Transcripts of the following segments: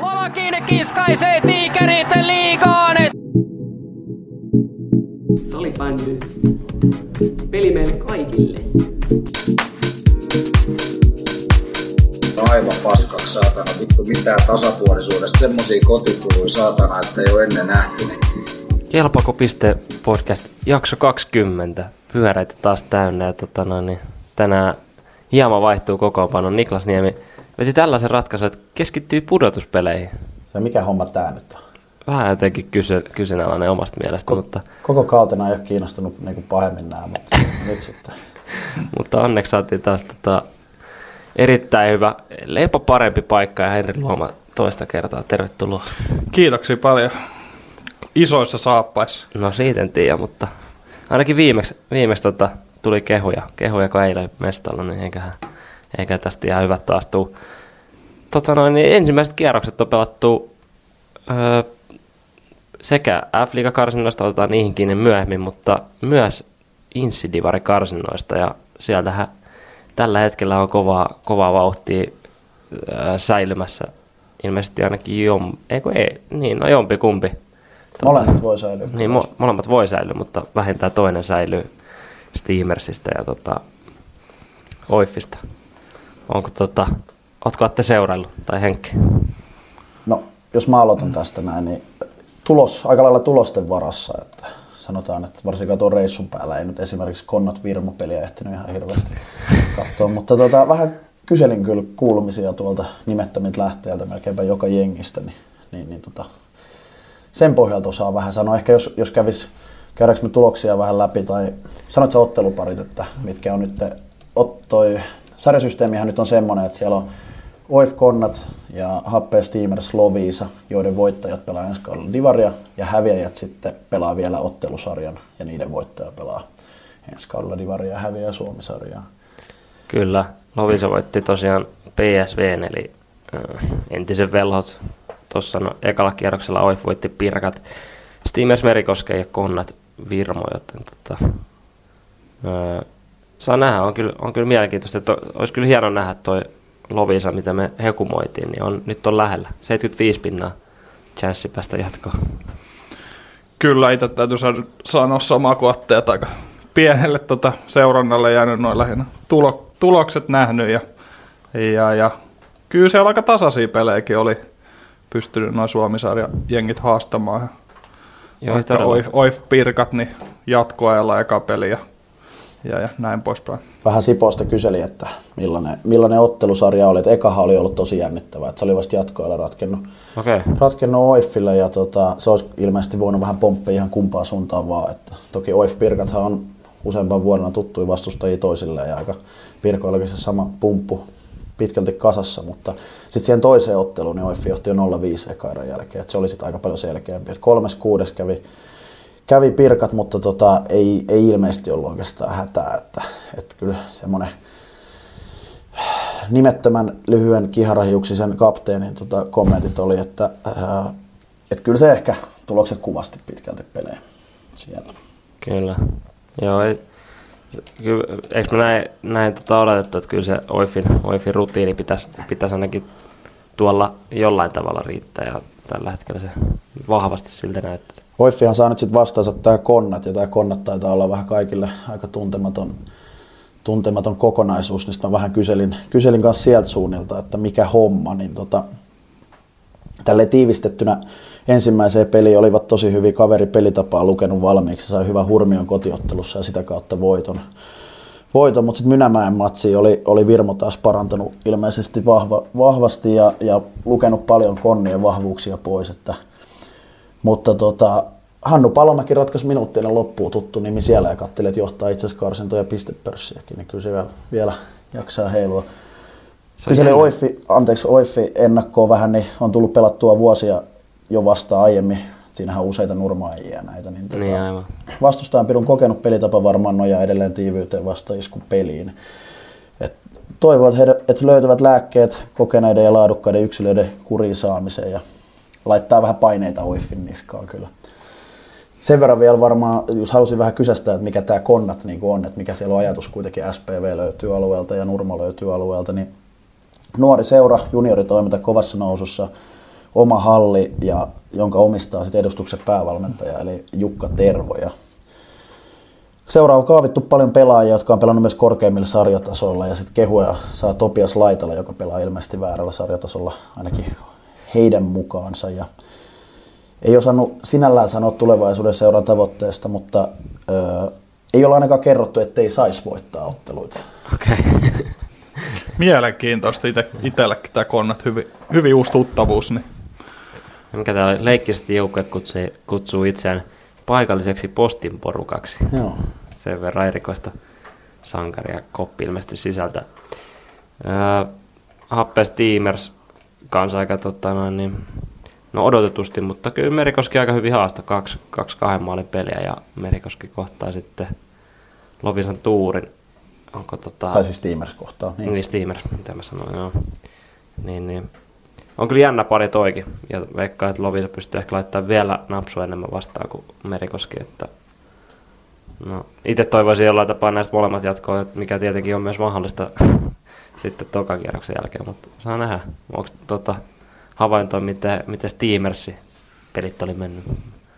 Lomakin kiskaisee tiikerit liigaan. Salibändy. Peli meille kaikille. aivan paskaksi saatana. Vittu mitään tasapuolisuudesta. Semmosia kotikuluja saatana, että ei ole ennen nähty. Kelpako piste podcast jakso 20. Pyöräitä taas täynnä ja tota noin, niin tänään hieman vaihtuu kokoonpano. Niklas Niemi veti tällaisen ratkaisun, että keskittyy pudotuspeleihin. Se mikä homma tää nyt on? Vähän jotenkin kysy, kyseenalainen omasta mielestä, Ko- mutta, Koko kautena ei ole kiinnostunut niinku pahemmin nämä, mutta nyt sitten. mutta onneksi saatiin taas tota, erittäin hyvä, leipä parempi paikka ja Henri Luoma toista kertaa. Tervetuloa. Kiitoksia paljon isoissa saappaissa. No siitä en tiedä, mutta ainakin viimeksi, viimeksi tota, tuli kehuja, kehuja kun eilen mestalla, niin eiköhän, eikä tästä ihan hyvät taas tuu. Tota noin, niin ensimmäiset kierrokset on pelattu öö, sekä f karsinnoista otetaan niihin kiinni myöhemmin, mutta myös Insidivari-karsinnoista ja sieltähän tällä hetkellä on kovaa, kovaa vauhtia öö, säilymässä. Ilmeisesti ainakin jom, eikö ei, niin no jompi kumpi. Molemmat voi säilyä. Niin, mo- molemmat voi säilyä, mutta vähintään toinen säilyy Steamersista ja tota, Oiffista. Onko tota, ootko olette seuraillut, tai Henkki? No, jos mä aloitan tästä näin, niin tulos, aika lailla tulosten varassa, että sanotaan, että varsinkaan tuon reissun päällä ei nyt esimerkiksi Konnat Virmo-peliä ehtinyt ihan hirveästi katsoa, mutta tota, vähän kyselin kyllä kuulumisia tuolta nimettömiltä lähteeltä melkeinpä joka jengistä, niin, niin, niin tota, sen pohjalta osaa vähän sanoa. Ehkä jos, jos kävis, käydäänkö me tuloksia vähän läpi tai sanot sä otteluparit, että mitkä on nyt, ot, toi sarjasysteemihän nyt on semmoinen, että siellä on OIF Konnat ja Happe Steamers Loviisa, joiden voittajat pelaa ensi kaudella Divaria ja häviäjät sitten pelaa vielä ottelusarjan ja niiden voittaja pelaa ensi kaudella Divaria ja häviäjä Suomisarjaa. Kyllä, Lovisa voitti tosiaan PSVn, eli äh, entisen velhot. Tuossa no, ekalla kierroksella Oif voitti Pirkat, Steamers Merikoske ja Konnat Virmo, joten tota, äh, saa nähdä, on kyllä, on kyllä mielenkiintoista. Että olisi kyllä hienoa nähdä toi Lovisa, mitä me hekumoitiin, niin on, nyt on lähellä. 75 pinnaa chanssi päästä jatkoon. Kyllä, itse täytyy sa- sanoa samaa kuin Atte, että aika pienelle tota seurannalle jäänyt noin lähinnä tulo, tulokset nähnyt ja, ja, ja kyllä siellä aika tasaisia pelejäkin oli pystynyt noin Suomisarja jengit haastamaan. Joo, Vaikka oif, oif, Pirkat, niin jatkoajalla eka peli ja, ja, ja näin poispäin. Vähän Siposta kyseli, että millainen, millainen ottelusarja oli. Että ekahan oli ollut tosi jännittävää, että se oli vasta jatkoilla ratkennut, Okei, okay. ratkennut Oifille ja tota, se olisi ilmeisesti voinut vähän pomppia ihan kumpaan suuntaan vaan. Että toki Oif Pirkathan on useampan vuodena tuttui vastustajia toisilleen ja aika Pirkoillakin se sama pumppu pitkälti kasassa, mutta sitten siihen toiseen otteluun niin Oiffi johti jo 0-5 eka erän jälkeen, että se oli sitten aika paljon selkeämpi. Että kolmes kuudes kävi, kävi Pirkat, mutta tota, ei, ei ilmeisesti ollut oikeastaan hätää, että, että kyllä semmoinen nimettömän lyhyen kiharahiuksisen kapteenin tota, kommentit oli, että, ää, että kyllä se ehkä tulokset kuvasti pitkälti pelejä siellä. Kyllä. Joo, kyllä, eikö me näin, näin tota odotettu, että kyllä se Oifin, Oifin rutiini pitäisi, pitäisi ainakin tuolla jollain tavalla riittää ja tällä hetkellä se vahvasti siltä näyttää. Oiffihan saa nyt sitten vastaansa tämä Konnat, ja tämä Konnat taitaa olla vähän kaikille aika tuntematon, tuntematon kokonaisuus, niin mä vähän kyselin, kyselin kanssa sieltä suunnilta, että mikä homma, niin tota, tälle tiivistettynä ensimmäiseen peliin olivat tosi hyvin kaveri pelitapaa lukenut valmiiksi, sai hyvän hurmion kotiottelussa ja sitä kautta voiton. voiton mutta sitten Mynämäen matsi oli, oli Virmo taas parantanut ilmeisesti vahva, vahvasti ja, ja lukenut paljon konnien vahvuuksia pois, että mutta tota, Hannu Palomäki ratkaisi minuuttinen loppuun tuttu nimi siellä ja katseli, että johtaa itse asiassa karsintoja pistepörssiäkin, niin kyllä se vielä, vielä jaksaa heilua. Se on Kyseli jännä. Oiffi, anteeksi, Oiffi ennakkoa vähän, niin on tullut pelattua vuosia jo vasta aiemmin. Siinähän on useita nurmaajia ja näitä. Niin, tota, Niin aivan. vastustajan pidun kokenut pelitapa varmaan nojaa edelleen tiivyyteen vastaiskun peliin. Et toivon, että he että löytävät lääkkeet kokeneiden ja laadukkaiden yksilöiden kuriin saamiseen ja laittaa vähän paineita Oiffin niskaan kyllä. Sen verran vielä varmaan, jos halusin vähän kysästä, että mikä tämä Konnat niin on, että mikä siellä on ajatus kuitenkin SPV löytyy alueelta ja Nurma löytyy alueelta, niin nuori seura, junioritoiminta kovassa nousussa, oma halli, ja jonka omistaa sitten edustuksen päävalmentaja, eli Jukka Tervo. Ja Seura on kaavittu paljon pelaajia, jotka on pelannut myös korkeimmilla sarjatasoilla, ja sitten kehuja saa Topias Laitala, joka pelaa ilmeisesti väärällä sarjatasolla, ainakin heidän mukaansa. Ja ei osannut sinällään sanoa tulevaisuuden seuran tavoitteesta, mutta ö, ei ole ainakaan kerrottu, ettei saisi voittaa otteluita. Okei. Okay. Mielenkiintoista ite, itsellekin tämä konnat, hyvin, hyvin uusi tuttavuus. Niin. Mikä täällä leikkisesti joukkue kutsuu, kutsuu itseään paikalliseksi postin porukaksi. Joo. Sen verran erikoista sankaria koppi ilmeisesti sisältä. Öö, Happe Steamers kanssa aika tota, noin, niin, no odotetusti, mutta kyllä Merikoski aika hyvin haasta, kaksi, kaksi kahden maalin peliä ja Merikoski kohtaa sitten Lovisan tuurin. Onko tota... Tai siis Steamers kohtaa. Niin, niin Steamers, mitä mä sanoin, joo. Niin, niin. On kyllä jännä pari toikin, ja veikkaa, että Lovisa pystyy ehkä laittamaan vielä napsua enemmän vastaan kuin Merikoski, että No, itse toivoisin jollain tapaa näistä molemmat jatkoa, mikä tietenkin on myös mahdollista sitten tokan kierroksen jälkeen, mutta saa nähdä. Onko tota, havaintoa, miten, miten Steamersi pelit oli mennyt?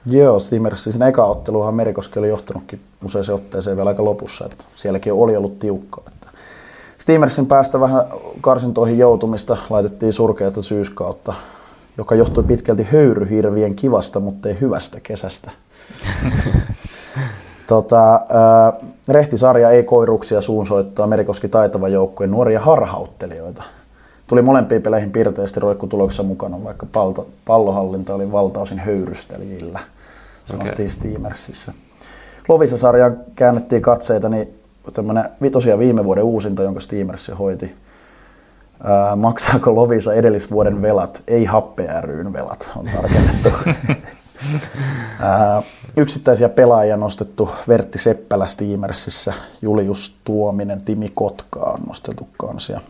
Joo, Steamersi. Siinä eka otteluhan Merikoski oli johtanutkin useaseen otteeseen vielä aika lopussa, että sielläkin oli ollut tiukkaa. Steamersin päästä vähän karsintoihin joutumista laitettiin surkeata syyskautta, joka johtui pitkälti höyryhirvien kivasta, mutta ei hyvästä kesästä. Tota, äh, rehtisarja ei koiruksia suunsoittaa Merikoski taitava joukkueen nuoria harhauttelijoita. Tuli molempiin peleihin piirteisesti roikkutuloksessa mukana, vaikka palto, pallohallinta oli valtaosin höyrystelijillä, sanottiin okay. Steamersissa. Lovisa-sarjaan käännettiin katseita, niin tämmöinen tosiaan viime vuoden uusinta, jonka Steamers hoiti. Ää, maksaako Lovisa edellisvuoden velat? Ei Happe ryn velat, on tarkennettu. Ää, yksittäisiä pelaajia nostettu Vertti Seppälä Steamersissä, Julius Tuominen, Timi Kotka on nostettu kanssa.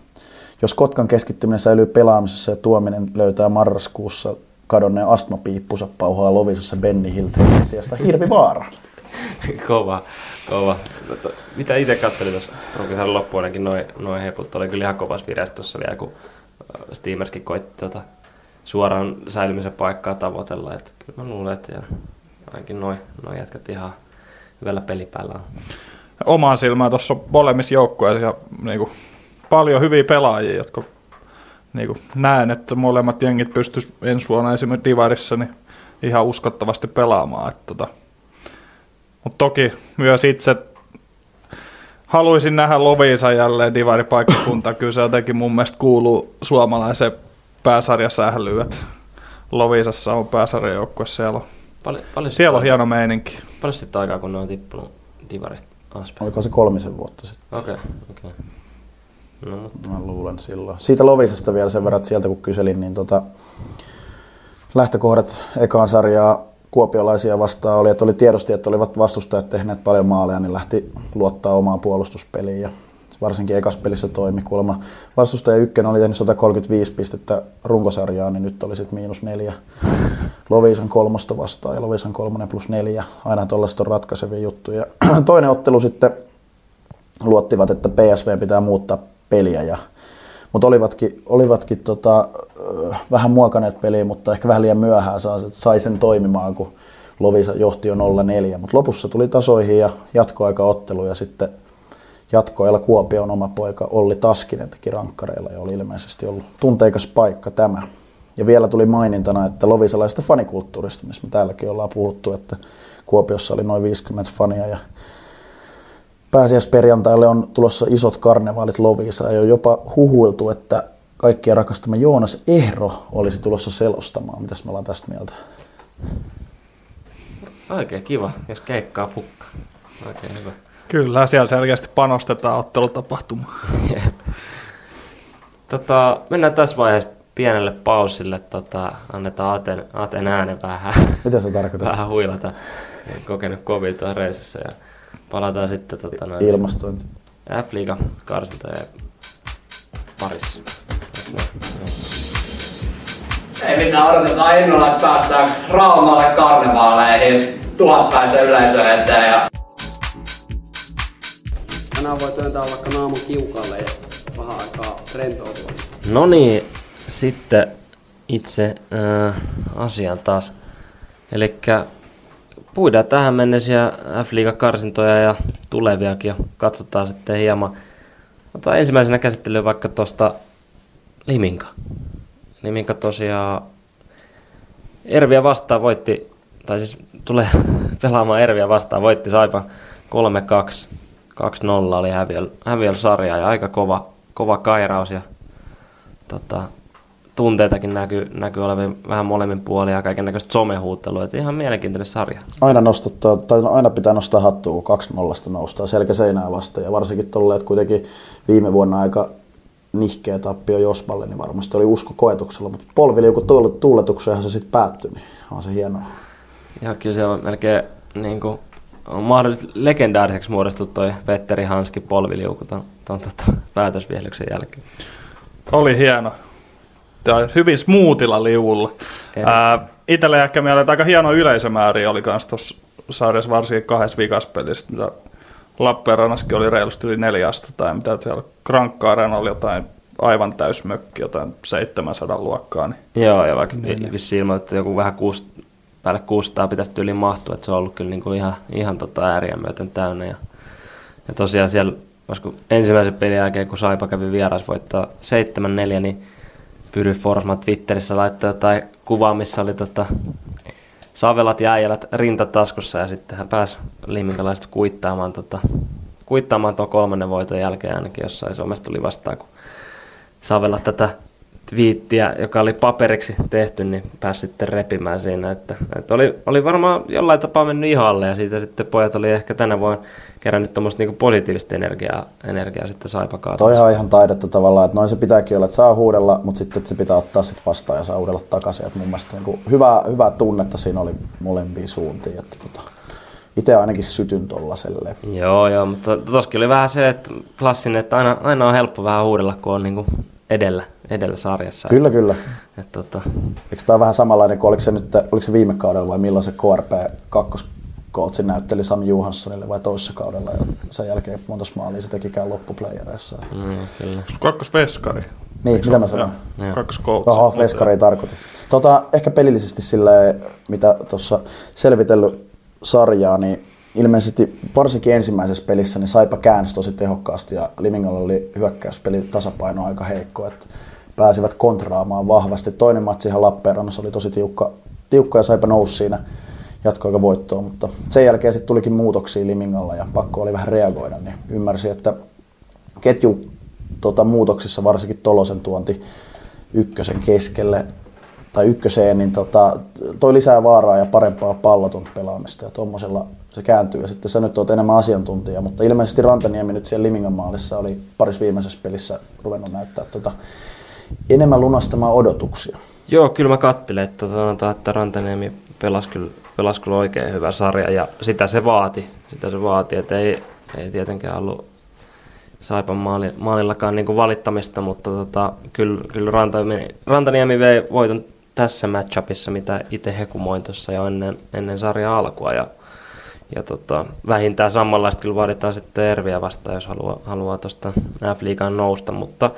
Jos Kotkan keskittyminen säilyy pelaamisessa ja Tuominen löytää marraskuussa kadonneen astmapiippunsa pauhaa Lovisessa Benny Hilton sijasta Hirvi Vaara. kova, kova. Mitä itse katselin tuossa runkisarjan loppuun ainakin noin noi heput oli kyllä ihan kovassa vireessä tuossa vielä, kun Steamerskin koitti tota, suoraan säilymisen paikkaa tavoitella. Että kyllä mä luulen, että ainakin noin noi jätkät ihan hyvällä pelipäällä on. Omaan silmään tuossa molemmissa joukkueissa ja niin kuin, paljon hyviä pelaajia, jotka niin kuin, näen, että molemmat jengit pystyisivät ensi vuonna esimerkiksi Divarissa niin ihan uskottavasti pelaamaan. Että, tota. Mutta toki myös itse haluaisin nähdä Lovisa jälleen divaripaikkakunta. Kyllä se jotenkin mun mielestä kuuluu suomalaiseen pääsarjasählyä. Lovisassa on pääsarjajoukkue, siellä on, Pal- paljon siellä on hieno meininki. Paljon sitten aikaa, kun ne on tippunut divarista alaspäin? Oliko se kolmisen vuotta sitten? Okei, okay, okei. Okay. No. Mä luulen silloin. Siitä Lovisasta vielä sen verran, että sieltä kun kyselin, niin tota, lähtökohdat ekaan sarjaa kuopiolaisia vastaan oli, että oli tiedosti, että olivat vastustajat tehneet paljon maaleja, niin lähti luottaa omaan puolustuspeliin ja varsinkin ekas pelissä toimi. Kuulemma vastustaja ykkönen oli tehnyt 135 pistettä runkosarjaa, niin nyt oli sitten miinus neljä Lovisan kolmosta vastaan ja Lovisan kolmonen plus neljä. Aina tuollaista on ratkaisevia juttuja. Toinen ottelu sitten luottivat, että PSV pitää muuttaa peliä ja mutta olivatkin, olivatkin tota, vähän muokaneet peliä, mutta ehkä vähän liian myöhään sai sen toimimaan, kun Lovisa johti jo 0-4. Mutta lopussa tuli tasoihin ja jatkoaika ottelu ja sitten jatkoajalla Kuopion oma poika Olli Taskinen teki rankkareilla ja oli ilmeisesti ollut tunteikas paikka tämä. Ja vielä tuli mainintana, että lovisalaista fanikulttuurista, missä me täälläkin ollaan puhuttu, että Kuopiossa oli noin 50 fania ja pääsiäisperjantaille on tulossa isot karnevaalit Lovisa ja on jopa huhuiltu, että kaikkia rakastamme Joonas Ehro olisi tulossa selostamaan. Mitäs me ollaan tästä mieltä? Oikein kiva, jos keikkaa pukka. Oikein hyvä. Kyllä, siellä selkeästi panostetaan ottelutapahtumaan. tota, mennään tässä vaiheessa pienelle pausille. Tota, annetaan Aten, Aten äänen vähän. Mitä se tarkoittaa? Vähän huilata. Kokenut kovin tuossa reisissä ja palataan sitten tota, noin, ilmastointi. F-liiga karsintojen parissa. Ei mitään, odotetaan innolla, että päästään Raumalle karnevaaleihin tuhatpäisen yleisön eteen ja Tänään voi työntää vaikka naamun kiukalle ja vähän aikaa rentoutua. No niin, sitten itse äh, asiaan taas. Eli puidaan tähän mennessä f karsintoja ja tuleviakin ja katsotaan sitten hieman. Otetaan ensimmäisenä käsittelyyn vaikka tuosta Liminka. Liminka tosiaan Erviä vastaan voitti, tai siis tulee pelaamaan Erviä vastaan, voitti Saipa 3-2. 2-0 oli häviöl, sarja ja aika kova, kova kairaus ja tota, tunteitakin näkyy, näkyy olevan vähän molemmin puolin ja kaiken näköistä somehuuttelua. Että ihan mielenkiintoinen sarja. Aina, nostattaa, tai aina pitää nostaa hattua, kun 2-0 noustaa selkä seinää vastaan. Ja varsinkin tuolle, että kuitenkin viime vuonna aika nihkeä tappio Jospalle, niin varmasti oli usko koetuksella. Mutta polviliuku tuuletuksenhan se sitten päättyi, niin on se hienoa. Ja kyllä se on melkein niin kuin, on mahdollisesti legendaariseksi muodostunut toi Petteri Hanski polviliuku ton, ton tota, päätösvihelyksen jälkeen. Oli hieno. Tämä hyvin smoothilla liuulla. Itselle ehkä mieleen, aika hieno yleisömääri oli myös tuossa sarjassa, varsinkin kahdessa vikaspelissä. Lappeenrannassakin oli reilusti yli 400 tai mitä siellä Krankkaaren oli jotain aivan täysmökki, jotain 700 luokkaa. Niin. Joo, ja vaikka niin, vissiin ilmoitettu joku vähän kuusi, päälle 600 pitäisi yli mahtua, että se on ollut kyllä niin kuin ihan, ihan tota ääriä myöten täynnä. Ja, ja tosiaan siellä, olisiko ensimmäisen pelin jälkeen, kun Saipa kävi vieras voittaa 7-4, niin Pyry Forsman Twitterissä laittoi jotain kuvaa, missä oli tota, savelat ja äijälät rintataskussa ja sitten hän pääsi liminkalaiset kuittaamaan, tota, kuittaamaan tuon kolmannen voiton jälkeen ainakin jossain somesta tuli vastaan, kun Savella tätä twiittiä, joka oli paperiksi tehty, niin pääsi sitten repimään siinä. Että, että oli, oli varmaan jollain tapaa mennyt ihalle ja siitä sitten pojat oli ehkä tänä vuonna kerännyt tuommoista niinku positiivista energiaa, energiaa sitten saipa Toi on ihan taidetta tavallaan, että noin se pitääkin olla, että saa huudella, mutta sitten että se pitää ottaa sitten vastaan ja saa huudella takaisin. Että mun mielestä niin hyvää, hyvää tunnetta siinä oli molempiin suuntiin. Että tota, itse ainakin sytyn tollaselle. Joo, joo, mutta toskin oli vähän se, että klassinen, että aina, aina on helppo vähän huudella, kun on niin edellä, edellä sarjassa. Kyllä, kyllä. Et, tota... Eikö tämä vähän samanlainen kuin oliko se, nyt, oliko se viime kaudella vai milloin se KRP kakkoskootsi näytteli Sami Johanssonille vai toisessa kaudella ja sen jälkeen monta maalia se tekikään loppuplayereissa. Mm, kyllä. Kakkosveskari. Niin, Eikö mitä mä sanoin? Kakkoskootsi. Oho, veskari ei tarkoitu. Tota, ehkä pelillisesti silleen, mitä tuossa selvitellyt sarjaa, niin ilmeisesti varsinkin ensimmäisessä pelissä niin Saipa käänsi tosi tehokkaasti ja Limingalla oli hyökkäyspeli tasapaino aika heikko, että pääsivät kontraamaan vahvasti. Toinen matsi ihan Lappeenrannassa oli tosi tiukka, tiukka ja Saipa nousi siinä jatkoaika voittoon, mutta sen jälkeen sitten tulikin muutoksia Limingalla ja pakko oli vähän reagoida, niin ymmärsi, että ketju tota, muutoksissa varsinkin Tolosen tuonti ykkösen keskelle tai ykköseen, niin tota, toi lisää vaaraa ja parempaa palloton pelaamista ja tuommoisella se kääntyy. Ja sitten sä nyt oot enemmän asiantuntija, mutta ilmeisesti Rantaniemi nyt siellä Limingan maalissa oli paris viimeisessä pelissä ruvennut näyttää tota, enemmän lunastamaan odotuksia. Joo, kyllä mä katselen, että sanotaan, että Rantaniemi pelasi kyllä, pelasi kyllä oikein hyvä sarja ja sitä se vaati. Sitä se vaati, että ei, ei tietenkään ollut Saipan maali, maalillakaan niin valittamista, mutta tota, kyllä, kyllä Rantaniemi, Rantaniemi vei voiton tässä matchupissa, mitä itse hekumoin tuossa jo ennen, ennen sarjan alkua. Ja tota, vähintään samanlaista kyllä vaaditaan sitten Erviä vastaan, jos haluaa, haluaa tuosta F-liigaan nousta, mutta,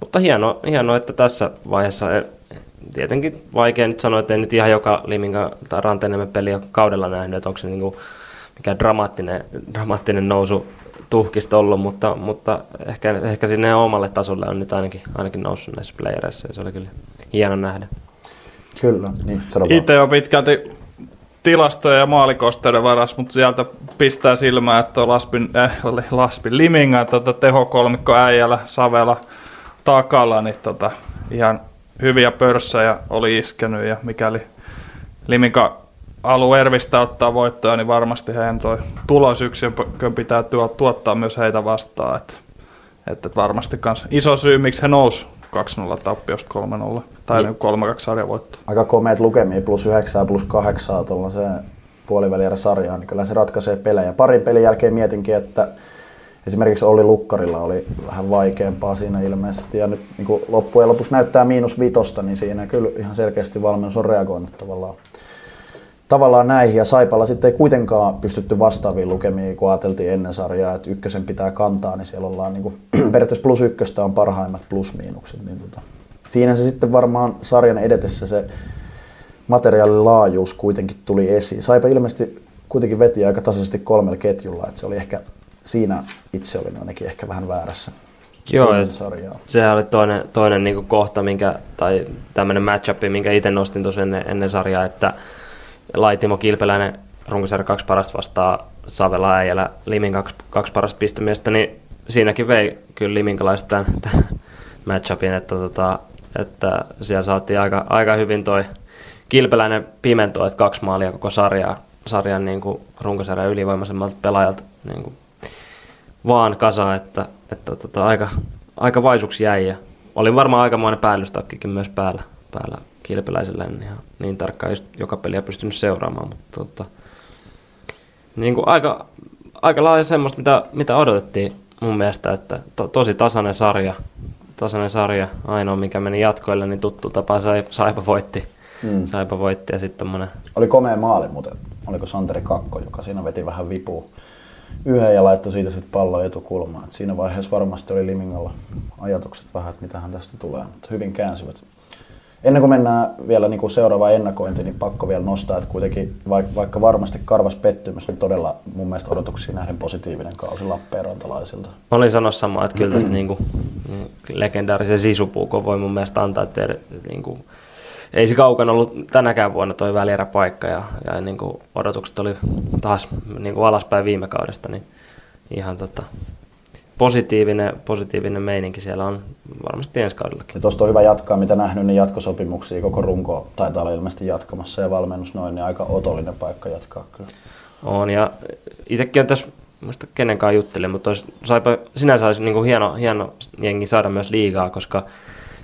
mutta hieno, hieno, että tässä vaiheessa eh, tietenkin vaikea nyt sanoa, että ei nyt ihan joka Liminka tai Ranteniemen peli ole kaudella nähnyt, että onko se niin kuin mikä dramaattinen, dramaattinen nousu tuhkista ollut, mutta, mutta ehkä, ehkä sinne omalle tasolle on nyt ainakin, ainakin noussut näissä playereissa ja se oli kyllä hieno nähdä. Kyllä, niin Itse on pitkälti tilastoja ja maalikosteiden varas, mutta sieltä pistää silmään, että Laspin, äh, Laspin Limingan tota, tehokolmikko äijällä Savela takalla, niin tota, ihan hyviä pörssejä oli iskenyt ja mikäli Liminka haluaa Ervistä ottaa voittoa, niin varmasti heidän toi tulosyksikön pitää tuottaa myös heitä vastaan. Että, että varmasti kans iso syy, miksi he nousi 2-0 tappiosta 3-0. Tai niin. 3-2 sarjavoitto. Aika komeet lukemia, plus 9 plus 8 tuollaiseen puolivälierä sarjaan, niin kyllä se ratkaisee pelejä. Parin pelin jälkeen mietinkin, että esimerkiksi Olli Lukkarilla oli vähän vaikeampaa siinä ilmeisesti. Ja nyt niin loppujen lopuksi näyttää miinus vitosta, niin siinä kyllä ihan selkeästi valmennus on reagoinut tavallaan tavallaan näihin ja Saipalla sitten ei kuitenkaan pystytty vastaaviin lukemiin, kun ajateltiin ennen sarjaa, että ykkösen pitää kantaa, niin siellä ollaan niin kuin, periaatteessa plus ykköstä on parhaimmat plus-miinukset. Niin tota, siinä se sitten varmaan sarjan edetessä se materiaalin laajuus kuitenkin tuli esiin. Saipa ilmeisesti kuitenkin veti aika tasaisesti kolmella ketjulla, että se oli ehkä siinä itse olin ainakin ehkä vähän väärässä. Joo, sehän oli toinen, toinen niin kohta, minkä, tai tämmöinen matchup, minkä itse nostin tuossa ennen, ennen sarjaa, että Laitimo Kilpeläinen runkosarja kaksi parasta vastaa Savela Äijälä Limin kaksi, kaksi parasta pistemiestä, niin siinäkin vei kyllä liminkalaiset tämän, tämän matchupin, että, tota, että siellä saatiin aika, aika hyvin toi Kilpeläinen pimentoi, että kaksi maalia koko sarjaa, sarjan niin kuin runkosarjan ylivoimaisemmalta pelaajalta niin kuin vaan kasa, että, että tota, aika, aika vaisuksi jäi ja oli varmaan aikamoinen päällystakkikin myös päällä, päällä kilpeläisellä, en ihan niin tarkkaan just joka peliä pystynyt seuraamaan, mutta tota, niin kuin aika, aika laaja semmoista, mitä, mitä odotettiin mun mielestä, että to, tosi tasainen sarja, tasainen sarja, ainoa mikä meni jatkoille, niin tuttu tapa Saipa, Saipa voitti, mm. Saipa voitti ja sitten tommonen Oli komea maali muuten. Oliko Santeri Kakko, joka siinä veti vähän vipuun yhden ja laittoi siitä sitten pallon etukulmaan. Et siinä vaiheessa varmasti oli Limingalla ajatukset vähän, että mitähän tästä tulee, mutta hyvin käänsivät. Ennen kuin mennään vielä niin kuin seuraavaan ennakointiin, niin pakko vielä nostaa, että kuitenkin vaikka, vaikka varmasti karvas pettymys, niin todella mun mielestä odotuksiin nähden positiivinen kausi Lappeenrantalaisilta. Mä olin sanoa samaa, että kyllä tästä niinku, legendaarisen sisupuukon voi mun mielestä antaa, että eri- niinku, ei se kaukana ollut tänäkään vuonna toi välieräpaikka ja, ja niinku, odotukset oli taas niinku alaspäin viime kaudesta, niin ihan tota, positiivinen, positiivinen meininki siellä on varmasti ensi kaudellakin. Ja tuosta on hyvä jatkaa, mitä nähnyt, niin jatkosopimuksia koko runko taitaa olla ilmeisesti jatkamassa ja valmennus noin, niin aika otollinen paikka jatkaa kyllä. On ja itsekin on tässä, muista kenenkaan juttelin, mutta olisi, saipa, sinänsä olisi niin hieno, hieno jengi saada myös liigaa, koska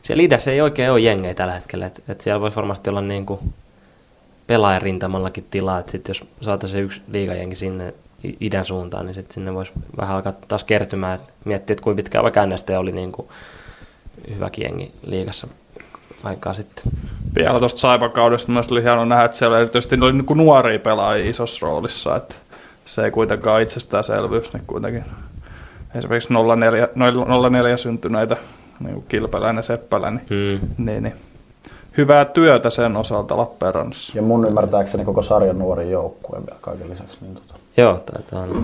siellä idässä ei oikein ole jengejä tällä hetkellä. Et, et siellä voisi varmasti olla niin kuin pelaajarintamallakin tilaa, että sit jos saataisiin yksi liigajengi sinne idän suuntaan, niin sitten sinne voisi vähän alkaa taas kertymään, että miettiä, että kuinka pitkään vaikka NST oli niin kuin hyväkin jengi liigassa aikaa sitten. Vielä tuosta Saipa-kaudesta mielestäni oli hieno nähdä, että siellä erityisesti oli niin nuoria pelaajia isossa roolissa, että se ei kuitenkaan itsestäänselvyys, niin kuitenkin esimerkiksi 04, 04 syntyneitä niin kuin Kilpeläinen ja Seppälä, niin, Hmm. niin, niin, hyvää työtä sen osalta Lappeenrannassa. Ja mun ymmärtääkseni koko sarjan nuori joukkue vielä kaiken lisäksi. Niin tota. Joo, taitaa olla.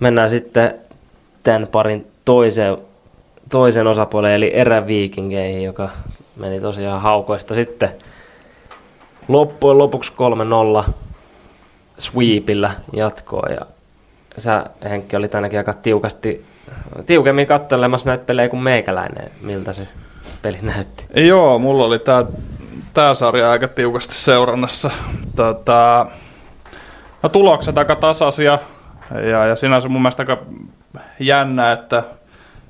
Mennään sitten tämän parin toiseen, toisen osapuolen, eli eräviikingeihin, joka meni tosiaan haukoista sitten loppujen lopuksi 3-0 sweepillä jatkoon. Ja sä, Henkki, oli ainakin aika tiukasti, tiukemmin kattelemassa näitä pelejä kuin meikäläinen, miltä se peli näytti. Joo, mulla oli tää, tää sarja aika tiukasti seurannassa. Tota, no tulokset aika tasaisia. Ja, ja sinänsä mun mielestä aika jännä, että,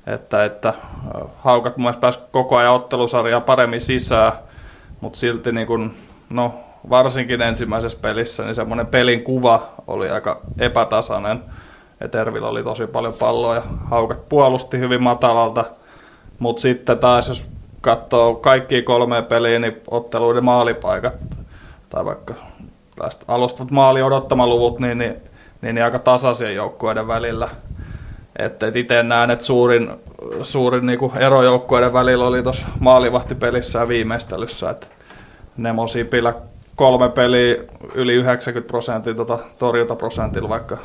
että, että äh, haukat mun mielestä koko ajan ottelusarjaa paremmin sisään, mutta silti niin kun, no, varsinkin ensimmäisessä pelissä niin semmoinen pelin kuva oli aika epätasainen. Et Ervillä oli tosi paljon palloa ja haukat puolusti hyvin matalalta, mutta sitten taas jos katsoo kaikki kolme peliä, niin otteluiden maalipaikat tai vaikka tästä alustavat maali odottamaluvut, niin, niin, niin, niin aika tasaisia joukkueiden välillä. Että et itse näen, että suurin, suurin niinku ero joukkueiden välillä oli tuossa maalivahtipelissä ja viimeistelyssä. Että Nemo Sipilä kolme peliä yli 90 prosenttia tota torjuntaprosentilla, vaikka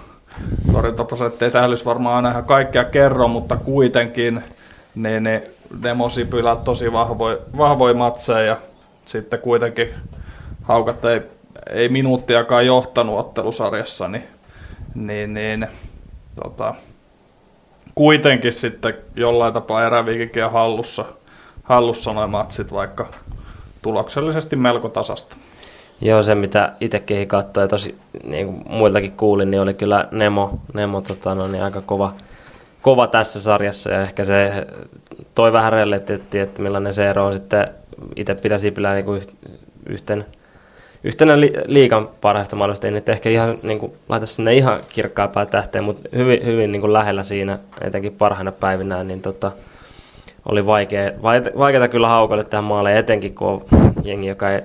torjuntaprosentti ei sählys varmaan aina ihan kaikkea kerro, mutta kuitenkin niin, niin Nemo Sipilä tosi vahvoja vahvoi matseja ja sitten kuitenkin haukat ei, ei minuuttiakaan johtanut ottelusarjassa, niin, niin, niin tota, kuitenkin sitten jollain tapaa eräviikinkin on hallussa, hallussa noin matsit, vaikka tuloksellisesti melko tasasta. Joo, se mitä itsekin katsoin ja tosi niin kuin muiltakin kuulin, niin oli kyllä Nemo, Nemo tota, no, niin aika kova, kova tässä sarjassa. Ja ehkä se toi vähän realiteettia, että millainen se ero on sitten. Itse pidän Sipilää niin kuin yhten, yhtenä li, liikan parhaista mahdollista. Ei nyt ehkä ihan niin kuin, laita sinne ihan kirkkaimpaa tähteen, mutta hyvin, hyvin niin kuin lähellä siinä, etenkin parhaina päivinä, niin tota, oli vaikea, vaikeaa kyllä haukoille tähän maalle, etenkin kun on jengi, joka ei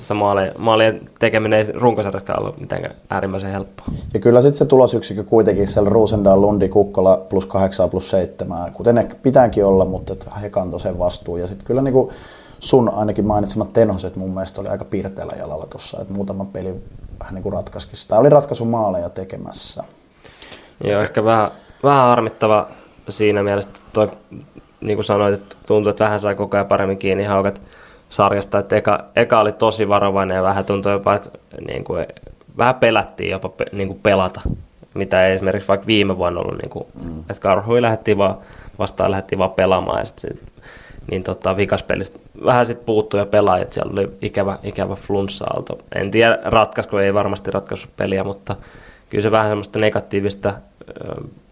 sitä maalien, maalien tekeminen ei runkosarjaskaan ollut mitenkään äärimmäisen helppoa. Ja kyllä sitten se tulosyksikkö kuitenkin siellä Roosendaal, Lundi, Kukkola plus 8 plus 7, kuten ehkä pitääkin olla, mutta he kantoi sen vastuun. Ja sitten kyllä niinku sun ainakin mainitsemat tenoset mun mielestä oli aika pirteällä jalalla tuossa, että muutama peli vähän niin kuin ratkaisikin. Tämä oli ratkaisu maaleja tekemässä. Joo, ehkä vähän, vähän harmittava siinä mielessä, että toi, niin kuin sanoit, että tuntuu, että vähän sai koko ajan paremmin kiinni haukat sarjasta, että eka, eka oli tosi varovainen ja vähän tuntui jopa, että niin kuin, vähän pelättiin jopa pe, niin kuin pelata, mitä ei esimerkiksi vaikka viime vuonna ollut, niin kuin, mm. että Karhui lähdettiin vaan, vastaan lähdettiin vaan pelaamaan ja sitten niin tota, vikaspelistä vähän sitten puuttui ja pelaajat, siellä oli ikävä, ikävä flunssa-aalto. En tiedä ratkaisko, ei varmasti ratkaisu peliä, mutta kyllä se vähän semmoista negatiivista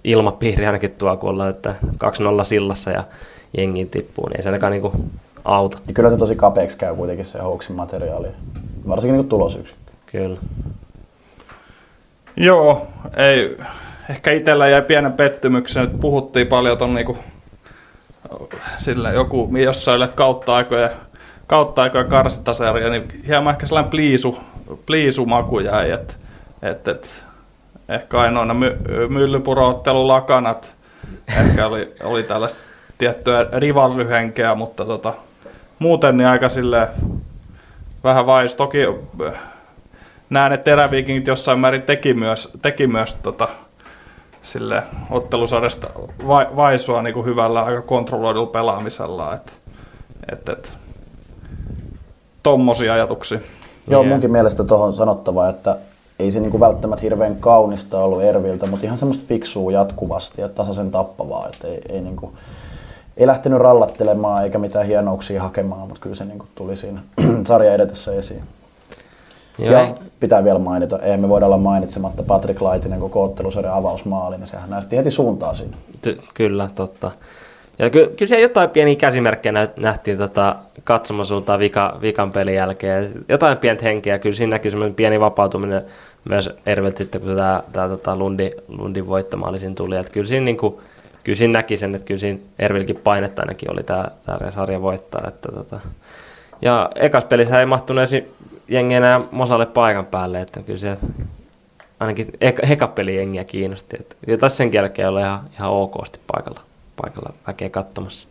ilmapiiriä ainakin tuo, kun ollaan, että 2-0 sillassa ja jengi tippuu, niin ei se ainakaan niinku auta. Ja kyllä se tosi kapeaksi käy kuitenkin se Hawksin materiaali, varsinkin niin tulosyksi. Kyllä. Joo, ei, ehkä itsellä jäi pienen pettymyksen, että puhuttiin paljon ton niinku, sillä joku jossain kautta aikoja, kautta aikoja karsintasarja, niin hieman ehkä sellainen pliisu, pliisumaku jäi, että et, et, ehkä ainoana my, myllypuroottelun lakanat ehkä oli, oli tällaista tiettyä rivalryhenkeä, mutta tota, muuten niin aika sille vähän vais. Toki näen, että teräviikingit jossain määrin teki myös, teki myös tota, sille ottelusarjasta vai, vaisua niin kuin hyvällä aika kontrolloidulla pelaamisella. Et, et, et, tommosia ajatuksia. Joo, yeah. munkin mielestä tuohon sanottava, että ei se niinku välttämättä hirveän kaunista ollut Erviltä, mutta ihan semmoista fiksua jatkuvasti ja tasaisen tappavaa. Että ei, ei, niinku, ei lähtenyt rallattelemaan eikä mitään hienouksia hakemaan, mutta kyllä se niinku tuli siinä sarja edetessä esiin. Joo. Ja pitää vielä mainita, ei me voida olla mainitsematta Patrick Laitinen koko ottelusarjan avausmaali, niin sehän näytti heti suuntaa siinä. Ty- kyllä, totta. Ja ky- kyllä siellä jotain pieniä käsimerkkejä nähtiin tota, katsomosuuntaan vika, vikan pelin jälkeen. Jotain pientä henkeä, kyllä siinä näkyy semmoinen pieni vapautuminen myös Erveltä sitten, kun tämä, tämä tota Lundi, Lundin voittomaali siinä tuli. Että kyllä siinä, niin kuin, kyllä siinä näki sen, että kyllä siinä Ervilkin painetta ainakin oli tämä, tämä sarja voittaa. Että, tota. Ja ekas pelissä ei mahtunut jengi enää Mosalle paikan päälle, että kyllä se ainakin hekapeli jengiä kiinnosti. Että, ja tässä sen jälkeen oli ihan, ihan okosti paikalla, paikalla väkeä katsomassa.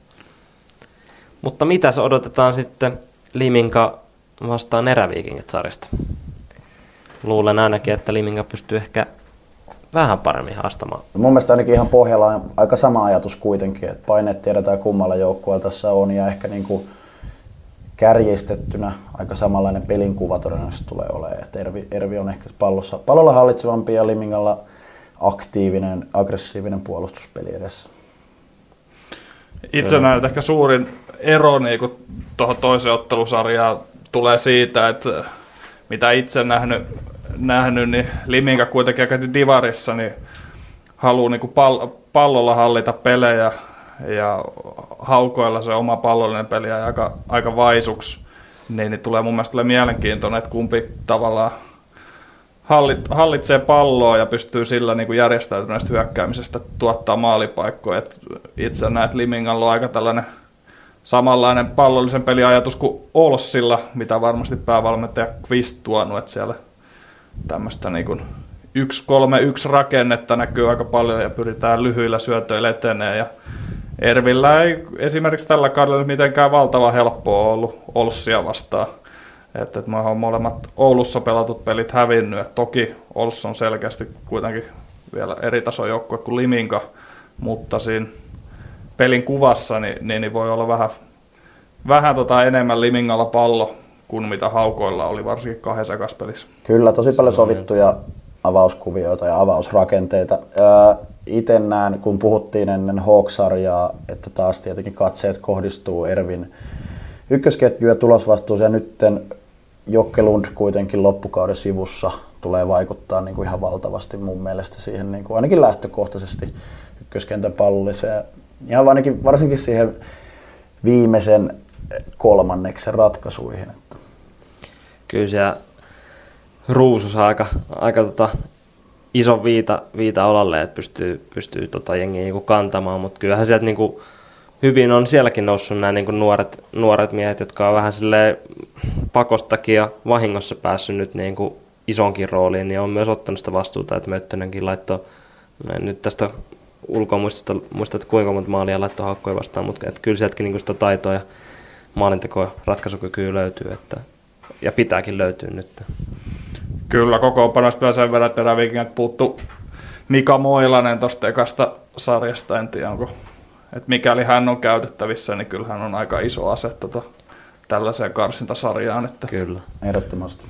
Mutta mitä se odotetaan sitten Liminka vastaan eräviikingit sarjasta? Luulen ainakin, että Liminka pystyy ehkä vähän paremmin haastamaan. Mun mielestä ainakin ihan pohjalla on aika sama ajatus kuitenkin, että paineet tiedetään kummalla joukkueella tässä on ja ehkä niin kuin kärjistettynä aika samanlainen pelinkuva todennäköisesti tulee olemaan. Että Ervi, Ervi on ehkä pallossa, pallolla hallitsevampi ja Limingalla aktiivinen, aggressiivinen puolustuspeli edessä. Itse näen, ehkä suurin ero niin tuohon toiseen ottelusarjaan tulee siitä, että mitä itse nähnyt, nähnyt niin Liminka kuitenkin aika divarissa, niin haluaa niin pall- pallolla hallita pelejä ja haukoilla se oma pallollinen peli ja aika, aika vaisuksi, niin, niin tulee mun mielestä mielenkiintoinen, että kumpi tavallaan hallit, hallitsee palloa ja pystyy sillä niin kuin järjestäytyneestä hyökkäämisestä tuottaa maalipaikkoja. Et itse näet Limingalla on aika tällainen samanlainen pallollisen peliajatus kuin Olssilla, mitä varmasti päävalmentaja Quist tuonut, että siellä tämmöistä niin kuin 1-3-1 rakennetta näkyy aika paljon ja pyritään lyhyillä syötöillä etenee ja Ervillä ei esimerkiksi tällä kaudella mitenkään valtava helppoa ollut Olssia vastaan. Että, että mä oon molemmat Oulussa pelatut pelit hävinnyt. Et toki Oulussa on selkeästi kuitenkin vielä eri tason joukkue kuin Liminka, mutta siinä pelin kuvassa niin, niin, niin voi olla vähän, vähän tota enemmän Limingalla pallo kuin mitä haukoilla oli, varsinkin kahdessa pelissä. Kyllä, tosi paljon sovittuja avauskuvioita ja avausrakenteita itse näen, kun puhuttiin ennen Hawksarjaa, että taas tietenkin katseet kohdistuu Ervin ykkösketju ja tulosvastuuseen. Ja nytten Jokke Lund kuitenkin loppukauden sivussa tulee vaikuttaa niin kuin ihan valtavasti mun mielestä siihen niin kuin ainakin lähtökohtaisesti ykköskentän pallolliseen. Ja ainakin, varsinkin siihen viimeisen kolmanneksen ratkaisuihin. Kyllä se ruusus aika, aika tota iso viita, viita olalle, että pystyy, pystyy tota jengiä niinku kantamaan, mutta kyllähän sieltä niinku hyvin on sielläkin noussut nämä niinku nuoret, nuoret miehet, jotka on vähän silleen pakostakin ja vahingossa päässyt nyt niin kuin isonkin rooliin, niin on myös ottanut sitä vastuuta, että Möttönenkin laittoi, nyt tästä ulkoa muista, muista että kuinka monta maalia laittoi haukkoja vastaan, mutta että kyllä sieltäkin niin sitä taitoa ja maalintekoa ratkaisukykyä löytyy, että, ja pitääkin löytyä nyt. Kyllä, koko panosta vielä sen verran, että eräviikingät puuttu Mika Moilanen tuosta ekasta sarjasta, en tiedä onko, että mikäli hän on käytettävissä, niin kyllä hän on aika iso ase tota, tällaiseen karsintasarjaan. Että... Kyllä. Ehdottomasti.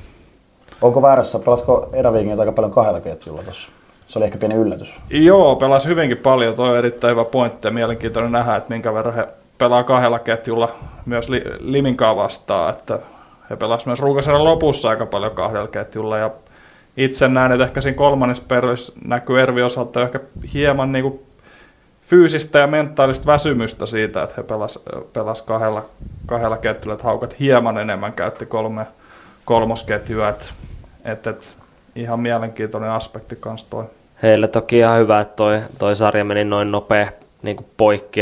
Onko väärässä, pelasko eräviikingit aika paljon kahdella ketjulla tuossa? Se oli ehkä pieni yllätys. Joo, pelasi hyvinkin paljon. Tuo on erittäin hyvä pointti ja mielenkiintoinen nähdä, että minkä verran he pelaa kahdella ketjulla myös li- Liminkaa vastaan. Että he pelasivat myös ruukasarjan lopussa aika paljon kahdella ketjulla. Ja itse näen, että ehkä siinä kolmannessa perissä näkyy Ervi osalta ehkä hieman niin kuin fyysistä ja mentaalista väsymystä siitä, että he pelas, pelas kahdella, kahdella ketjulla, että haukat hieman enemmän käytti kolme, kolmosketjua, että, että, että ihan mielenkiintoinen aspekti kanssa toi. Heille toki ihan hyvä, että toi, toi sarja meni noin nopea niin kuin poikki.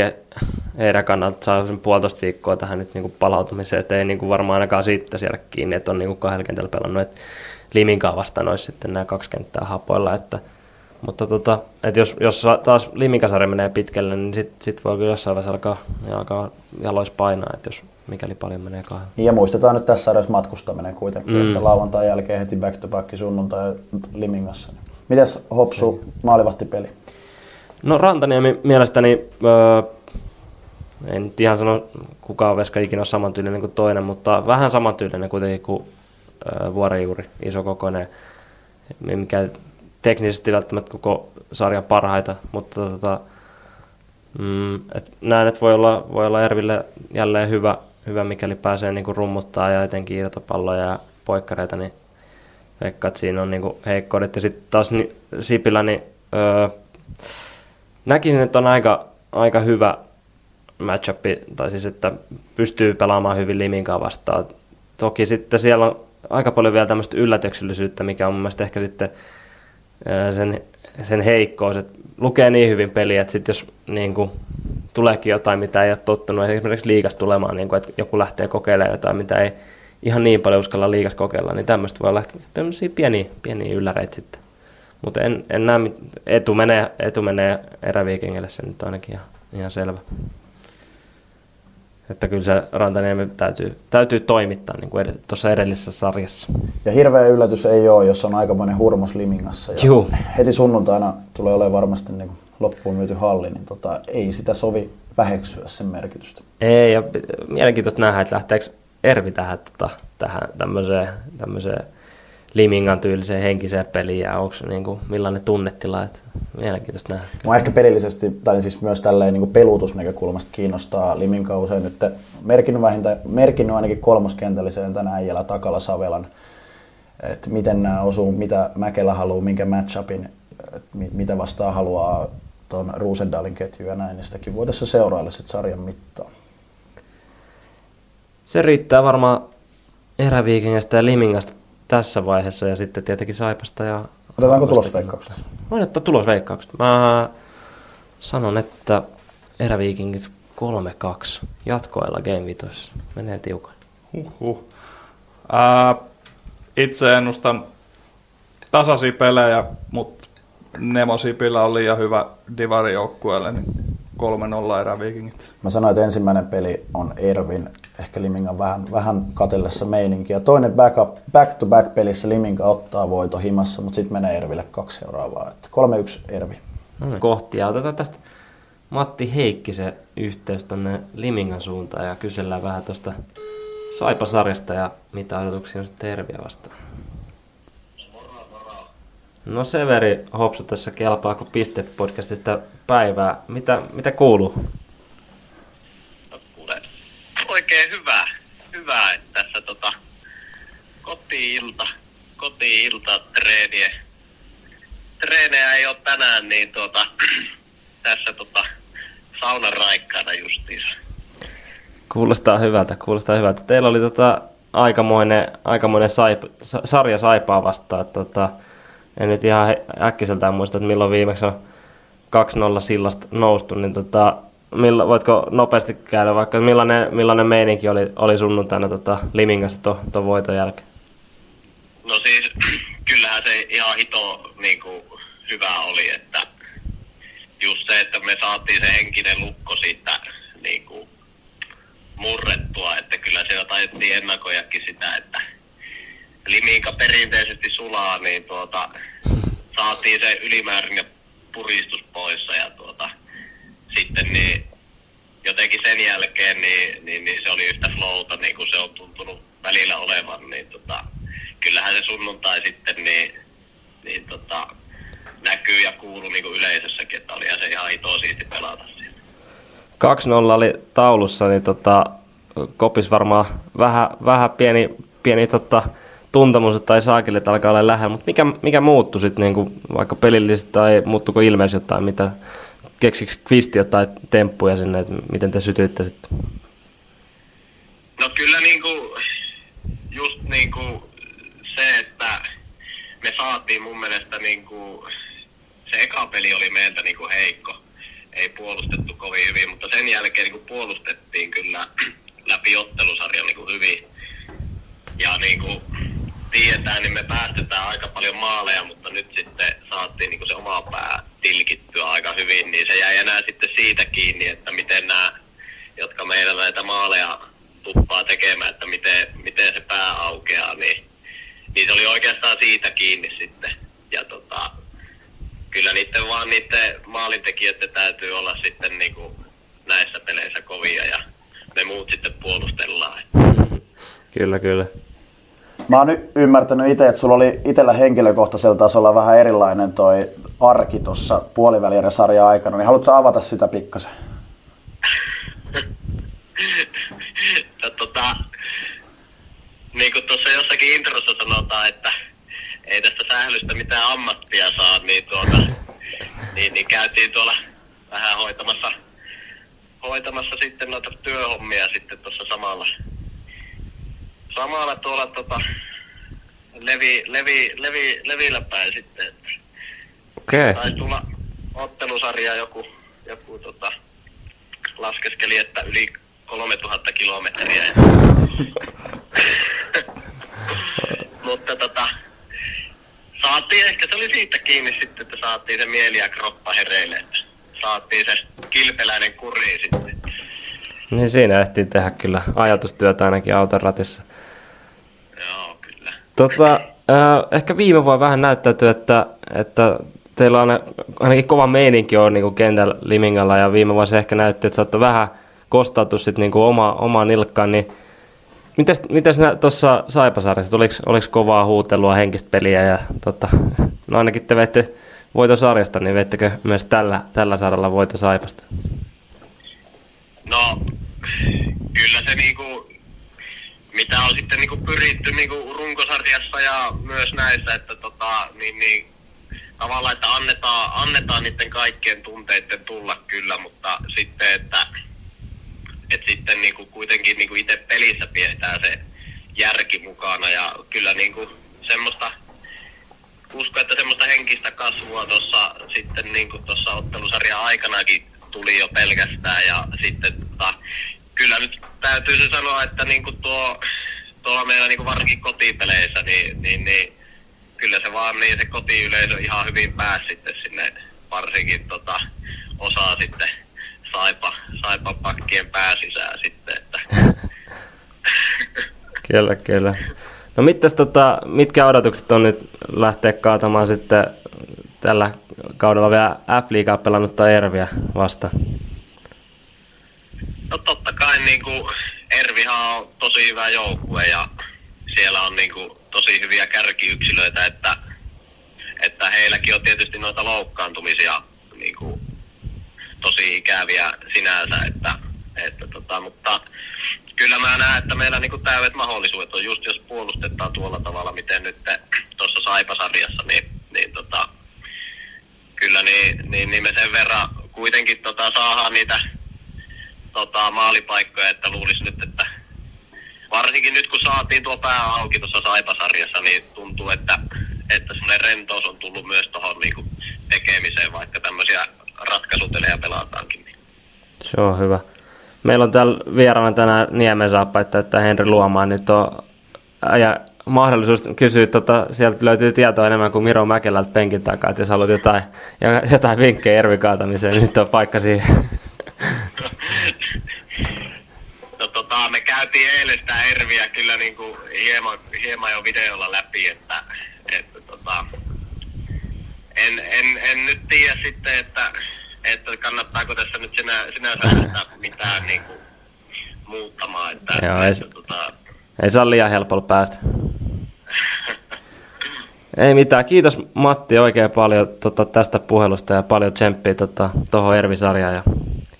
Heidän kannalta saa sen puolitoista viikkoa tähän nyt niin kuin palautumiseen, että ei niin kuin varmaan ainakaan siitä siellä kiinni, että on niin kuin kahdella kentällä pelannut. Että Liminkaan vastaan olisi sitten nämä kaksi kenttää hapoilla, että mutta tota, että jos, jos taas Liminkasarja menee pitkälle, niin sitten sit voi kyllä jossain vaiheessa alkaa, alkaa jalois painaa, että jos mikäli paljon menee kahden. Ja muistetaan nyt tässä sarjassa matkustaminen kuitenkin, mm. että lauantai jälkeen heti back to back sunnuntai Limingassa. Mitäs Hopsu maalivahtipeli? No Rantaniemi mielestäni, öö, en nyt ihan sano kukaan veska ikinä samantyylinen kuin toinen, mutta vähän samantyylinen kuitenkin kuin öö, Vuorijuuri, isokokoinen, mikä teknisesti välttämättä koko sarjan parhaita, mutta tota, mm, et näen, että voi olla, voi olla Erville jälleen hyvä, hyvä mikäli pääsee niinku rummuttaa ja etenkin irtopalloja ja poikkareita, niin veikkaan, että siinä on niinku heikkoudet. Ja sitten taas ni, Sipilä, niin öö, näkisin, että on aika, aika hyvä matchup, tai siis että pystyy pelaamaan hyvin Liminkaan vastaan. Toki sitten siellä on aika paljon vielä tämmöistä yllätyksellisyyttä, mikä on mun mielestä ehkä sitten sen, sen heikkous, että lukee niin hyvin peliä, että sit jos niin kuin, tuleekin jotain, mitä ei ole tottunut esimerkiksi liikas tulemaan, niin kuin, että joku lähtee kokeilemaan jotain, mitä ei ihan niin paljon uskalla liikas kokeilla, niin tämmöistä voi olla tämmöisiä pieniä, pieniä ylläreitä sitten. Mutta en, en näe, etu menee, etu menee eräviikingille, se nyt ainakin ihan, ihan selvä. Että kyllä se Rantaniemi täytyy, täytyy toimittaa niin kuin tuossa edellisessä sarjassa. Ja hirveä yllätys ei ole, jos on aikamoinen hurmos Limingassa. Ja Juu. Heti sunnuntaina tulee olemaan varmasti niin kuin loppuun myyty halli, niin tota, ei sitä sovi väheksyä sen merkitystä. Ei, ja mielenkiintoista nähdä, että lähteekö Ervi tähän, tota, tähän tämmöiseen, tämmöiseen Limingan tyyliseen henkiseen peliin ja onko niin kuin, millainen tunnetila, että mielenkiintoista nähdä. Mua ehkä pelillisesti, tai siis myös tälleen niin pelutusnäkökulmasta kiinnostaa Liminka usein nyt merkinnyt, vähintä, merkinnyt ainakin kolmoskentälliseen tänään äijällä takala Savelan, että miten nämä osuu, mitä Mäkelä haluaa, minkä matchupin, mitä vastaan haluaa tuon Ruusendalin ketju ja näin, niin sitäkin voi tässä seurailla sitten sarjan mittaan. Se riittää varmaan eräviikingasta ja Limingasta tässä vaiheessa ja sitten tietenkin Saipasta ja... Otetaanko tulosveikkaukset? Voin ottaa tulosveikkaukset. Mä sanon, että eräviikingit 3-2 jatkoilla Game 5. Menee tiukan. Uhuh. Ää, itse ennustan tasaisia pelejä, mutta Nemo Sipilä on liian hyvä divari joukkueelle, niin 3-0 eräviikingit. Mä sanoin, että ensimmäinen peli on Ervin ehkä Limingan vähän, vähän katellessa meininkiä. Toinen backup, back-to-back pelissä Liminga ottaa voito himassa, mutta sitten menee Erville kaksi seuraavaa. Että 3-1 Ervi. No niin. Kohti ja otetaan tästä Matti Heikkisen yhteys tuonne Limingan suuntaan ja kysellään vähän tuosta Saipa-sarjasta ja mitä odotuksia on sitten Erviä vastaan. No Severi Hopsu tässä kelpaa, kun Piste-podcastista päivää. Mitä, mitä kuuluu? Oikein hyvä, hyvä että tässä tota, koti-ilta, koti-ilta treeniä. Treenejä ei ole tänään, niin tuota, tässä tota, saunan raikkaana justiinsa. Kuulostaa hyvältä, kuulostaa hyvältä. Teillä oli tota, aikamoinen, aikamoinen saip, sarja Saipaa vastaan. Tota, en nyt ihan äkkiseltään muista, että milloin viimeksi on 2-0 sillasta noustu, niin tota, milla, voitko nopeasti käydä vaikka, millainen, millainen meininki oli, oli sunnuntaina tota, Limingassa tuon to, voiton jälkeen? No siis, kyllähän se ihan hito niin kuin, hyvä oli, että just se, että me saatiin se henkinen lukko siitä niin kuin, murrettua, että kyllä siellä taidettiin ennakojakin sitä, että Liminka perinteisesti sulaa, niin tuota, saatiin se ylimääräinen puristus pois ja tuota, sitten niin jotenkin sen jälkeen niin, niin, niin se oli yhtä flowta niin kuin se on tuntunut välillä olevan, niin tota, kyllähän se sunnuntai sitten niin, niin tota, näkyy ja kuuluu niin kuin yleisössäkin, että oli se ihan hito siisti pelata siellä. 2-0 oli taulussa, niin tota, kopis varmaan vähän, vähän pieni, pieni tota, tuntemus, ei saakille, että alkaa olla lähellä, mutta mikä, mikä muuttui sitten niin vaikka pelillisesti tai muuttuko ilmeisesti jotain, mitä keksikö Kvisti jotain temppuja sinne, että miten te sytyitte sitten? No kyllä niin kuin, just niin kuin se, että me saatiin mun mielestä niin kuin, se eka peli oli meiltä niin kuin heikko. Ei puolustettu kovin hyvin, mutta sen jälkeen niin kuin puolustettiin kyllä läpi ottelusarjan niin kuin hyvin. Ja niin kuin tiedetään, niin me päästetään aika paljon maaleja, mutta nyt sitten saatiin niin kuin se oma pää tilkittyä aika hyvin, niin se jäi enää sitten siitä kiinni, että miten nämä, jotka meillä näitä maaleja tuppaa tekemään, että miten, miten se pää aukeaa, niin, niin se oli oikeastaan siitä kiinni sitten. Ja tota, kyllä niiden vaan niiden maalintekijöiden täytyy olla sitten niin kuin näissä peleissä kovia ja me muut sitten puolustellaan. Kyllä, kyllä. Mä oon nyt ymmärtänyt itse, että sulla oli itsellä henkilökohtaisella tasolla vähän erilainen toi arki puolivälierä sarjan aikana, niin haluatko avata sitä pikkasen? no, tota, niin kuin tuossa jossakin introssa sanotaan, että ei tästä sählystä mitään ammattia saa, niin, tuota, niin, niin käytiin tuolla vähän hoitamassa, hoitamassa sitten noita työhommia sitten tuossa samalla, samalla tuolla tota, levi, levi, levi, levillä päin sitten. Okei. Okay. Taisi tulla ottelusarja joku, joku tota, laskeskeli, että yli 3000 kilometriä. Mutta tota, saatiin ehkä, se oli siitä kiinni sitten, että saatiin se mieli ja kroppa hereille. Että saatiin se kilpeläinen kuriin sitten. Niin siinä ehtii tehdä kyllä ajatustyötä ainakin auton ratissa. Joo, kyllä. Tota, äh, ehkä viime vuonna vähän näyttäytyy, että, että teillä on ainakin kova meininki on niin kuin kentällä Limingalla ja viime vuonna se ehkä näytti, että saattoi vähän kostautua sitten niin kuin oma, omaan nilkkaan, niin Mites, mites tuossa Saipasarjassa, oliko, oliko kovaa huutelua, henkistä peliä ja tota, no ainakin te veitte voitosarjasta, niin veittekö myös tällä, tällä saralla voito Saipasta? No, kyllä se niinku, mitä on sitten niinku pyritty niinku runkosarjassa ja myös näissä, että tota, niin, niin, tavallaan, että annetaan, annetaan niiden kaikkien tunteiden tulla kyllä, mutta sitten, että et sitten niinku kuitenkin niinku itse pelissä pidetään se järki mukana ja kyllä niinku semmoista usko, että semmoista henkistä kasvua tuossa sitten niinku tuossa ottelusarjan aikanakin tuli jo pelkästään ja sitten tota, kyllä nyt täytyy se sanoa, että niinku tuo, tuolla meillä niinku varsinkin kotipeleissä, niin, niin, niin kyllä se vaan niin se kotiyleisö ihan hyvin pääsi sitten sinne varsinkin tota, osaa sitten saipa, saipa pakkien pääsisään sitten. Että. kyllä, kyllä. No mitäs, tota, mitkä odotukset on nyt lähteä kaatamaan sitten tällä kaudella vielä F-liigaa pelannutta Erviä vasta? No totta kai niin kuin Ervihan on tosi hyvä joukkue ja siellä on niin kuin tosi hyviä kärkiyksilöitä, että, että heilläkin on tietysti noita loukkaantumisia niin kuin tosi ikäviä sinänsä, että, että tota, mutta kyllä mä näen, että meillä niinku täydet mahdollisuudet on just jos puolustetaan tuolla tavalla, miten nyt tuossa Saipasarjassa, niin, niin tota, kyllä niin, niin, niin, me sen verran kuitenkin tota, saadaan niitä tota, maalipaikkoja, että luulisi nyt, että varsinkin nyt kun saatiin tuo pää auki tuossa Saipasarjassa, niin tuntuu, että, että semmoinen rentous on tullut myös tuohon niin tekemiseen, vaikka tämmöisiä ratkaisupelejä pelataankin. Se on hyvä. Meillä on täällä vieraana tänään Niemen saappaita, että Henri Luomaan, niin tuo ja mahdollisuus kysyä, tota, sieltä löytyy tietoa enemmän kuin Miro Mäkelältä penkin takaa, että jos haluat jotain, jotain vinkkejä ervikaatamiseen, niin nyt on paikka siihen. No tota, me käytiin eilen sitä Erviä kyllä niin kuin hieman, hieman jo videolla läpi, että, että tota, en, en, en, nyt tiedä sitten, että, että kannattaako tässä nyt sinä, sinänsä mitään niin kuin muuttamaan. Että, Joo, ei, että, tota, ei saa liian helpolla päästä. Ei mitään. Kiitos Matti oikein paljon tota, tästä puhelusta ja paljon tsemppiä tuohon tota, Ervi-sarjaan. Ja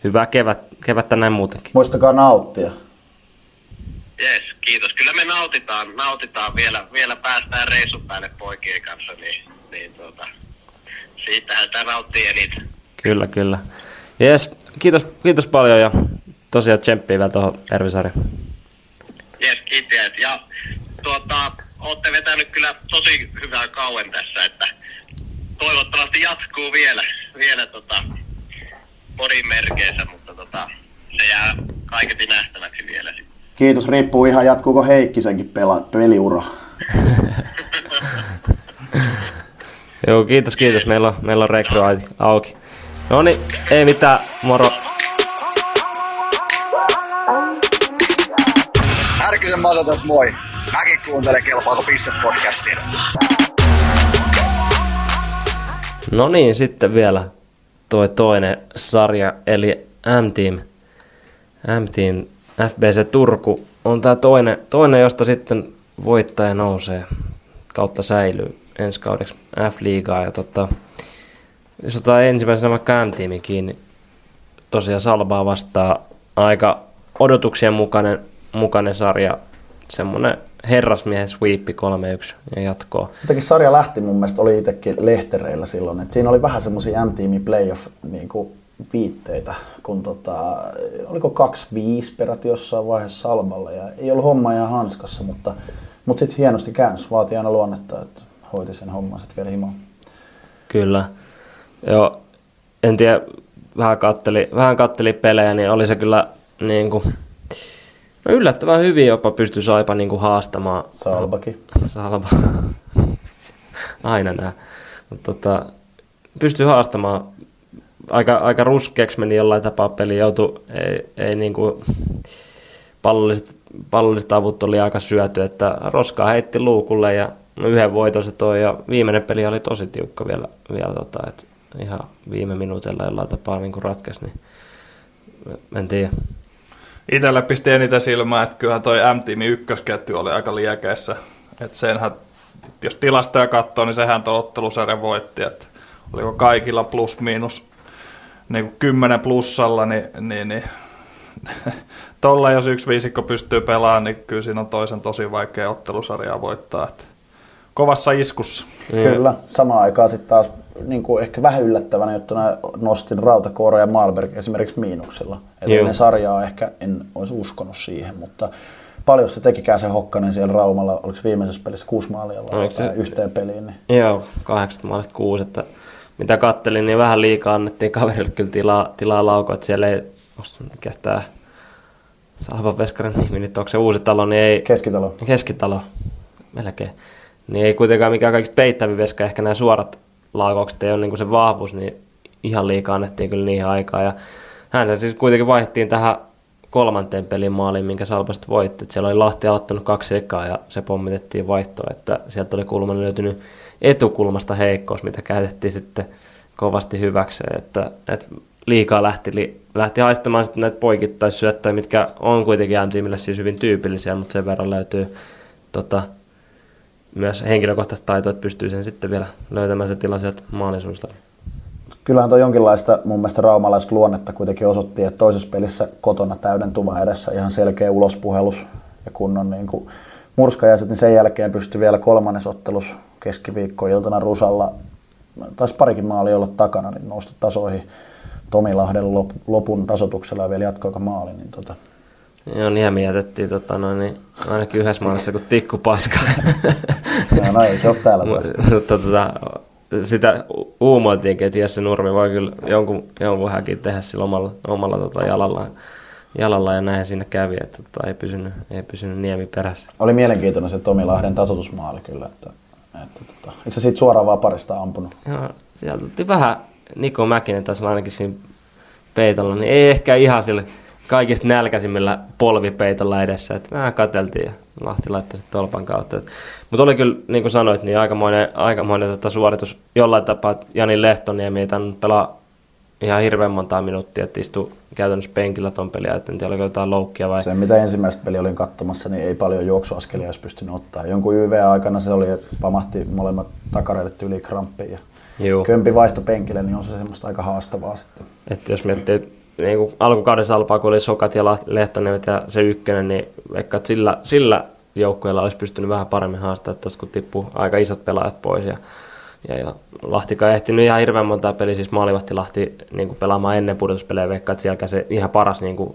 hyvää kevät, kevättä näin muutenkin. Muistakaa nauttia. Yes, kiitos. Kyllä me nautitaan, nautitaan vielä, vielä päästään reissun päälle poikien kanssa, niin, niin tuota, siitähän sitä nauttii eniten. Kyllä, kyllä. Yes, kiitos, kiitos paljon ja tosiaan tsemppiä vielä tuohon Ervisarjaan. Yes, kiitos. Ja tuota, olette vetänyt kyllä tosi hyvää kauan tässä, että toivottavasti jatkuu vielä, vielä tota, podin merkeissä, mutta tota, se jää kaiketi nähtäväksi vielä sitten. Kiitos, riippuu ihan jatkuuko Heikkisenkin pela, peliura. Joo, kiitos, kiitos. Meillä on, meillä on rekry auki. No niin, ei mitään, moro. Härkysen Masa tässä moi. Mäkin kuuntelen Kelpaako piste podcastia. No niin, sitten vielä toi toinen sarja, eli M-Team. M-Team FBC Turku on tämä toinen, toinen, josta sitten voittaja nousee kautta säilyy ensi kaudeksi F-liigaa. Ja tota, jos otetaan ensimmäisenä vaikka M-tiimi kiinni, tosiaan Salbaa vastaa aika odotuksien mukainen, mukainen sarja, semmoinen herrasmiehen sweepi 3-1 ja jatkoa. Jotenkin sarja lähti mun mielestä, oli itsekin lehtereillä silloin, että siinä oli vähän semmoisia M-tiimi playoff niin kuin viitteitä, kun tota, oliko 2-5 peräti jossain vaiheessa Salballe ja ei ollut homma ihan hanskassa, mutta, mutta sitten hienosti käänsi, vaatii aina luonnetta, että hoiti sen homman sitten vielä himoon. Kyllä. Joo, en tiedä, vähän katteli, vähän katteli pelejä, niin oli se kyllä niin kuin, no yllättävän hyvin jopa pystyi Saipa niin kuin haastamaan. Salbakin. Salba. Aina nää. Mutta tota, pystyi haastamaan. Aika, aika ruskeaksi meni jollain tapaa peli. Joutui, ei, ei niin kuin, pallolliset, pallolliset avut oli aika syöty, että roskaa heitti luukulle ja no yhden voiton se toi ja viimeinen peli oli tosi tiukka vielä, vielä tota, että ihan viime minuutilla jollain tapaa niin kuin ratkesi, niin en tiedä. Itellä pisti eniten silmää, että kyllähän toi M-tiimin ykkösketju oli aika liekeessä. Että senhän, jos tilastoja katsoo, niin sehän tuo ottelusarja voitti. Että oliko kaikilla plus miinus niin kuin 10 plussalla, niin, niin, niin Tolla jos yksi viisikko pystyy pelaamaan, niin kyllä siinä on toisen tosi vaikea ottelusarjaa voittaa. Että kovassa iskussa. Kyllä, samaan aikaan sitten taas niin kuin ehkä vähän yllättävänä juttuna nostin Rautakoora ja Malberg esimerkiksi miinuksella. Että ennen sarjaa ehkä en olisi uskonut siihen, mutta paljon se tekikään se Hokkanen siellä Raumalla, oliko viimeisessä pelissä kuusi maalia se... yhteen peliin? Niin... Joo, kahdeksat maalista kuusi, että mitä kattelin, niin vähän liikaa annettiin kaverille kyllä tilaa, tilaa laukoa, että siellä ei, mikä tämä Salvan Veskarin nimi nyt, onko se uusi talo, niin ei... Keskitalo. Keskitalo, melkein. Niin ei kuitenkaan mikään kaikista peittävin veska, ehkä nämä suorat laukaukset ei ole niin se vahvuus, niin ihan liikaa annettiin kyllä niihin aikaa. Ja hän siis kuitenkin vaihdettiin tähän kolmanteen pelin maaliin, minkä Salpasta voitti. Siellä oli Lahti aloittanut kaksi ekaa ja se pommitettiin vaihtoa, että sieltä oli kulman löytynyt etukulmasta heikkous, mitä käytettiin sitten kovasti hyväkseen, että, että liikaa lähti, lähti haistamaan sitten näitä poikittaisyöttöjä, mitkä on kuitenkin m siis hyvin tyypillisiä, mutta sen verran löytyy tota, myös henkilökohtaista taitoa, että pystyy sen sitten vielä löytämään se tila sieltä maalisuudesta. Kyllähän tuo jonkinlaista mun mielestä raumalaista luonnetta kuitenkin osoitti, että toisessa pelissä kotona täydentuva edessä ihan selkeä ulospuhelus ja kunnon niin kuin murskajaiset, niin sen jälkeen pystyi vielä kolmannes ottelus keskiviikkoiltana Rusalla, taisi parikin maali olla takana, niin nousta tasoihin Tomi Lahden lopun tasotuksella ja vielä jatkoika maali, niin tota, Joo, Niemi jätettiin tota, noin, niin ainakin yhdessä maalissa kuin tikku paska. no, no ei se ole täällä taas. Mutta tota, sitä uumoiltiinkin, että Jesse Nurmi voi kyllä jonkun, jonkun häkin tehdä sillä omalla, omalla tota jalalla, jalalla, ja näin siinä kävi, että tota, ei, pysynyt, ei pysynyt Niemi perässä. Oli mielenkiintoinen se Tomi Lahden tasoitusmaali kyllä, että, että tota, eikö se siitä suoraan vaparista ampunut? Joo, sieltä otti vähän Niko Mäkinen taas ainakin siinä peitolla, niin ei ehkä ihan sille kaikista nälkäisimmillä polvipeitolla edessä. Että vähän katseltiin ja Lahti laittoi sitten tolpan kautta. Mutta oli kyllä, niin kuin sanoit, niin aikamoinen, aikamoinen tota suoritus jollain tapaa, Jani Lehtoniemi ei pelaa ihan hirveän montaa minuuttia, että istui käytännössä penkillä ton peliä, että en tiedä oliko jotain loukkia vai... Se mitä ensimmäistä peliä olin katsomassa, niin ei paljon juoksuaskelia olisi pystynyt ottaa. Jonkun YV-aikana se oli, että pamahti molemmat takareidet yli kramppiin ja Juu. kömpi vaihto penkille, niin on se semmoista aika haastavaa sitten. Että jos miettii, niin kuin alkukauden salpaa, kun oli Sokat ja Lehtoniemet ja se ykkönen, niin vaikka sillä, sillä joukkueella olisi pystynyt vähän paremmin haastamaan, tuosta kun tippuu aika isot pelaajat pois. Ja, ja, ja Lahtika ei ehtinyt ihan hirveän monta peliä, siis maalivahti Lahti niin kuin pelaamaan ennen pudotuspelejä, vaikka että sielläkään se ihan paras niin kuin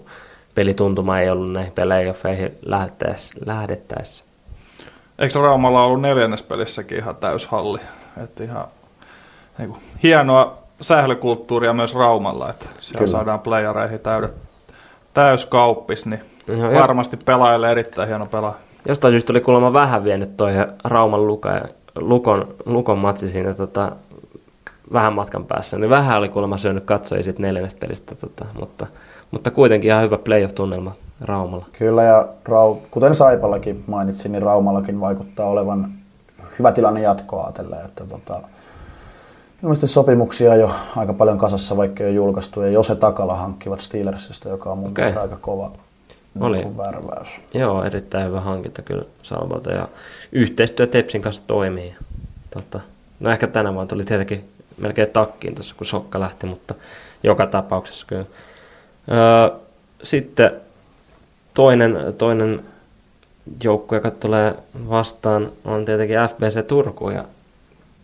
pelituntuma ei ollut näihin peleihin lähdettäessä. lähdettäessä. Eikö Raumalla ollut neljännes pelissäkin ihan täyshalli? Että ihan niin kuin, hienoa sählykulttuuria myös Raumalla, että siellä Kyllä. saadaan playareihin täydet, täyskauppis, niin no, varmasti jos... pelaajille erittäin hieno pelaa. Jostain syystä oli kuulemma vähän vienyt toi Rauman Luka ja Lukon, Lukon matsi siinä tota, vähän matkan päässä, niin vähän oli kuulemma syönyt katsojia siitä neljännestä pelistä, tota, mutta, mutta kuitenkin ihan hyvä playoff-tunnelma Raumalla. Kyllä, ja Rau, kuten Saipallakin mainitsin, niin Raumallakin vaikuttaa olevan hyvä tilanne jatkoa ajatellen, että tota, Ilmeisesti sopimuksia jo aika paljon kasassa, vaikka ei ole julkaistu. Ja Jose Takala hankkivat Steelersistä, joka on mun okay. mielestä aika kova Oli. Värväys. Joo, erittäin hyvä hankinta kyllä Salvalta. Ja yhteistyö Tepsin kanssa toimii. Tota, no ehkä tänä vuonna tuli tietenkin melkein takkiin tuossa, kun Sokka lähti, mutta joka tapauksessa kyllä. Öö, sitten toinen, toinen joukko, joka tulee vastaan, on tietenkin FBC Turku. Ja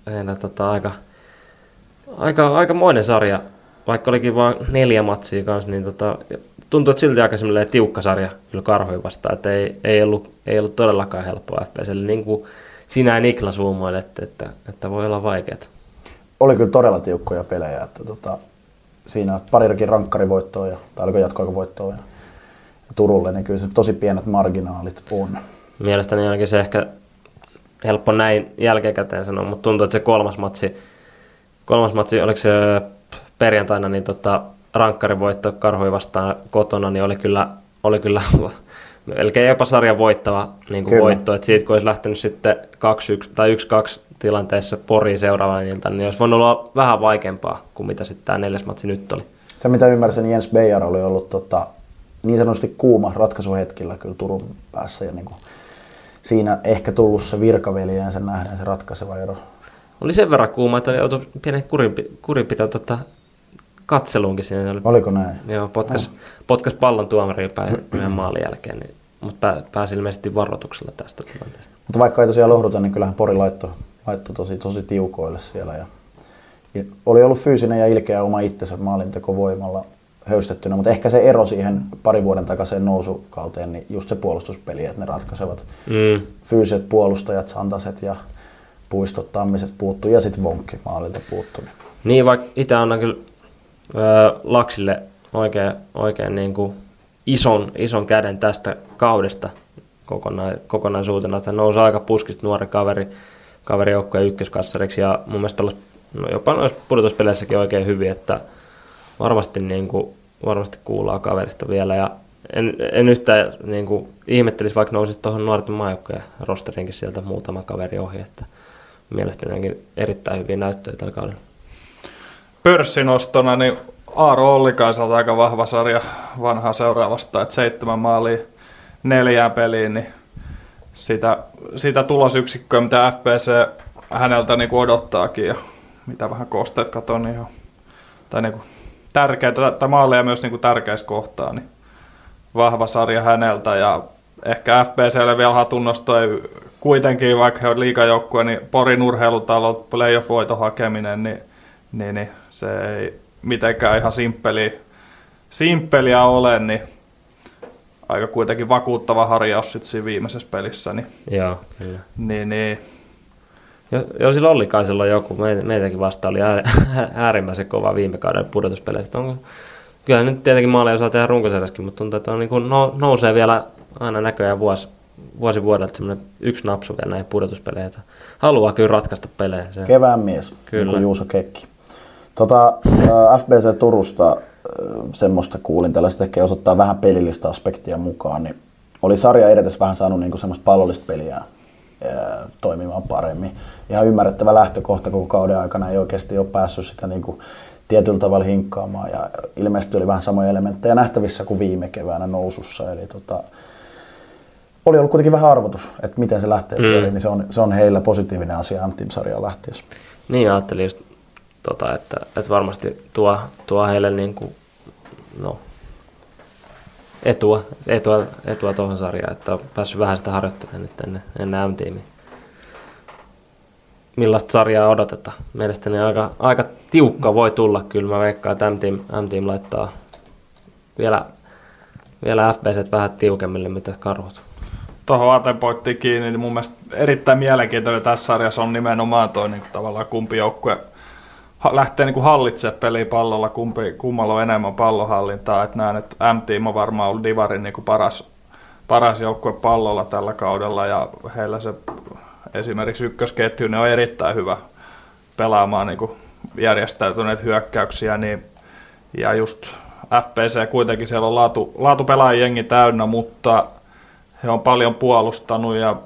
heillä tota, aika aika, aika moinen sarja, vaikka olikin vain neljä matsia kanssa, niin tota, tuntuu, että silti aika semmoinen tiukka sarja kyllä karhoja vastaan, että ei, ei, ollut, ei ollut todellakaan helppoa FPSlle, niin kuin sinä ja Niklas uumoilet, että, että voi olla vaikeat. Oli kyllä todella tiukkoja pelejä, että tota, siinä parikin rankkarivoittoa, ja, tai oliko jatkoaikavoittoa ja, ja Turulle, niin kyllä se tosi pienet marginaalit on. Mielestäni ainakin se ehkä helppo näin jälkikäteen sanoa, mutta tuntuu, että se kolmas matsi, kolmas matsi, oliko se perjantaina, niin tota, rankkarin voitto Karhui vastaan kotona, niin oli kyllä, oli kyllä melkein jopa sarjan voittava niin kuin voitto. että siitä kun olisi lähtenyt sitten 2-1 tai 1-2 tilanteessa Poriin seuraavana ilta, niin olisi voinut olla vähän vaikeampaa kuin mitä sitten tämä neljäs matsi nyt oli. Se mitä ymmärsin, niin Jens Beijar oli ollut tota, niin sanotusti kuuma ratkaisuhetkillä kyllä Turun päässä ja niin kuin siinä ehkä tullut se virkaveljensä nähden se ratkaiseva ero oli sen verran kuuma, että joutui pienen kurinpidon tota, katseluunkin siinä. Oliko näin? Joo, potkas, no. potkas pallon tuomariin päin meidän maalin jälkeen, niin, mutta pää, pääsi ilmeisesti varoituksella tästä tilanteesta. Mutta vaikka ei tosiaan lohduta, niin kyllähän Pori laittoi laitto tosi, tosi tiukoille siellä. Ja, ja oli ollut fyysinen ja ilkeä oma itsensä maalintekovoimalla höystettynä, mutta ehkä se ero siihen pari vuoden takaisin nousukauteen, niin just se puolustuspeli, että ne ratkaisevat mm. fyysiset puolustajat, Santaset ja puistot, tammiset puuttuu ja sitten vonkki maalilta puuttuu. Niin, vaikka itse annan kyllä Laksille oikein, oikein niin kuin ison, ison käden tästä kaudesta. Kokona, kokonaisuutena, että nousi aika puskista nuori kaveri, kaverijoukkojen ykköskassariksi ja mun mielestä pelasi no jopa noissa pudotuspeleissäkin oikein hyvin, että varmasti, niin kuin, varmasti kuullaan kaverista vielä. Ja en, en yhtään niin kuin, ihmettelisi, vaikka nousit tuohon nuorten maajoukkojen rosterinkin sieltä muutama kaveri ohi, että mielestäni erittäin hyviä näyttöjä tällä kaudella. Pörssinostona, niin Aaro Ollikaiselta aika vahva sarja vanhaa seuraavasta, että seitsemän maalia neljään peliin, niin sitä, sitä tulosyksikköä, mitä FPC häneltä niin odottaakin ja mitä vähän kosteet katon, niin ihan, tai niin kuin tärkeitä, tai maaleja myös niin kuin tärkeissä kohtaa, niin vahva sarja häneltä ja ehkä FPClle vielä hatunnosto ei kuitenkin, vaikka he on liikajoukkue, niin Porin urheilutalo, playoff-voiton hakeminen, niin, niin, niin, se ei mitenkään ihan simppeli, simppeliä ole, niin aika kuitenkin vakuuttava harjaus sitten siinä viimeisessä pelissä. Niin, Joo, kyllä. Niin, niin. Jo, jo sillä oli kai silloin joku, me, meitäkin vasta oli äär, äärimmäisen kova viime kauden pudotuspeleissä. Onko, kyllä nyt tietenkin maaleja osaa tehdä runkosarjassakin, mutta tuntuu, että on niin kuin no, nousee vielä aina näköjään vuosi, vuosi vuodelta semmoinen yksi napsu vielä näihin pudotuspeleihin. Haluaa kyllä ratkaista pelejä. Se. Kevään mies, kyllä. niin kuin Juuso Kekki. Tota, FBC Turusta semmoista kuulin, tällaista ehkä osoittaa vähän pelillistä aspektia mukaan, niin oli sarja edetes vähän saanut niin semmoista pallollista peliä toimimaan paremmin. Ihan ymmärrettävä lähtökohta koko kauden aikana ei oikeasti ole päässyt sitä niin kuin tietyllä tavalla hinkkaamaan ja ilmeisesti oli vähän samoja elementtejä nähtävissä kuin viime keväänä nousussa. Eli tota, oli ollut kuitenkin vähän arvotus, että miten se lähtee mm. niin se on, se on heillä positiivinen asia M-Team-sarjaan lähtiessä. Niin ajattelin just, tota, että, että varmasti tuo, tuo heille niin kuin, no, etua, etua, etua tuohon sarjaan, että on päässyt vähän sitä harjoittelemaan nyt ennen, ennen M-tiimiä. Millaista sarjaa odotetaan? Mielestäni aika, aika tiukka voi tulla kyllä. Mä veikkaan, että M-team, M-team laittaa vielä, vielä FBC vähän tiukemmille, mitä karhut. Tuohon Atepoittiin kiinni, niin mun mielestä erittäin mielenkiintoinen tässä sarjassa on nimenomaan toi niin kuin tavallaan kumpi joukkue lähtee niin hallitsemaan peliä pallolla, kumpi, kummalla on enemmän pallohallintaa. Että näen, että M-Team on varmaan ollut Divarin niin kuin paras, paras joukkue pallolla tällä kaudella ja heillä se esimerkiksi ykkösketju niin on erittäin hyvä pelaamaan niin kuin järjestäytyneet hyökkäyksiä. Niin, ja just FPC kuitenkin siellä on laatu, laatupelaajien jengi täynnä, mutta he on paljon puolustanut ja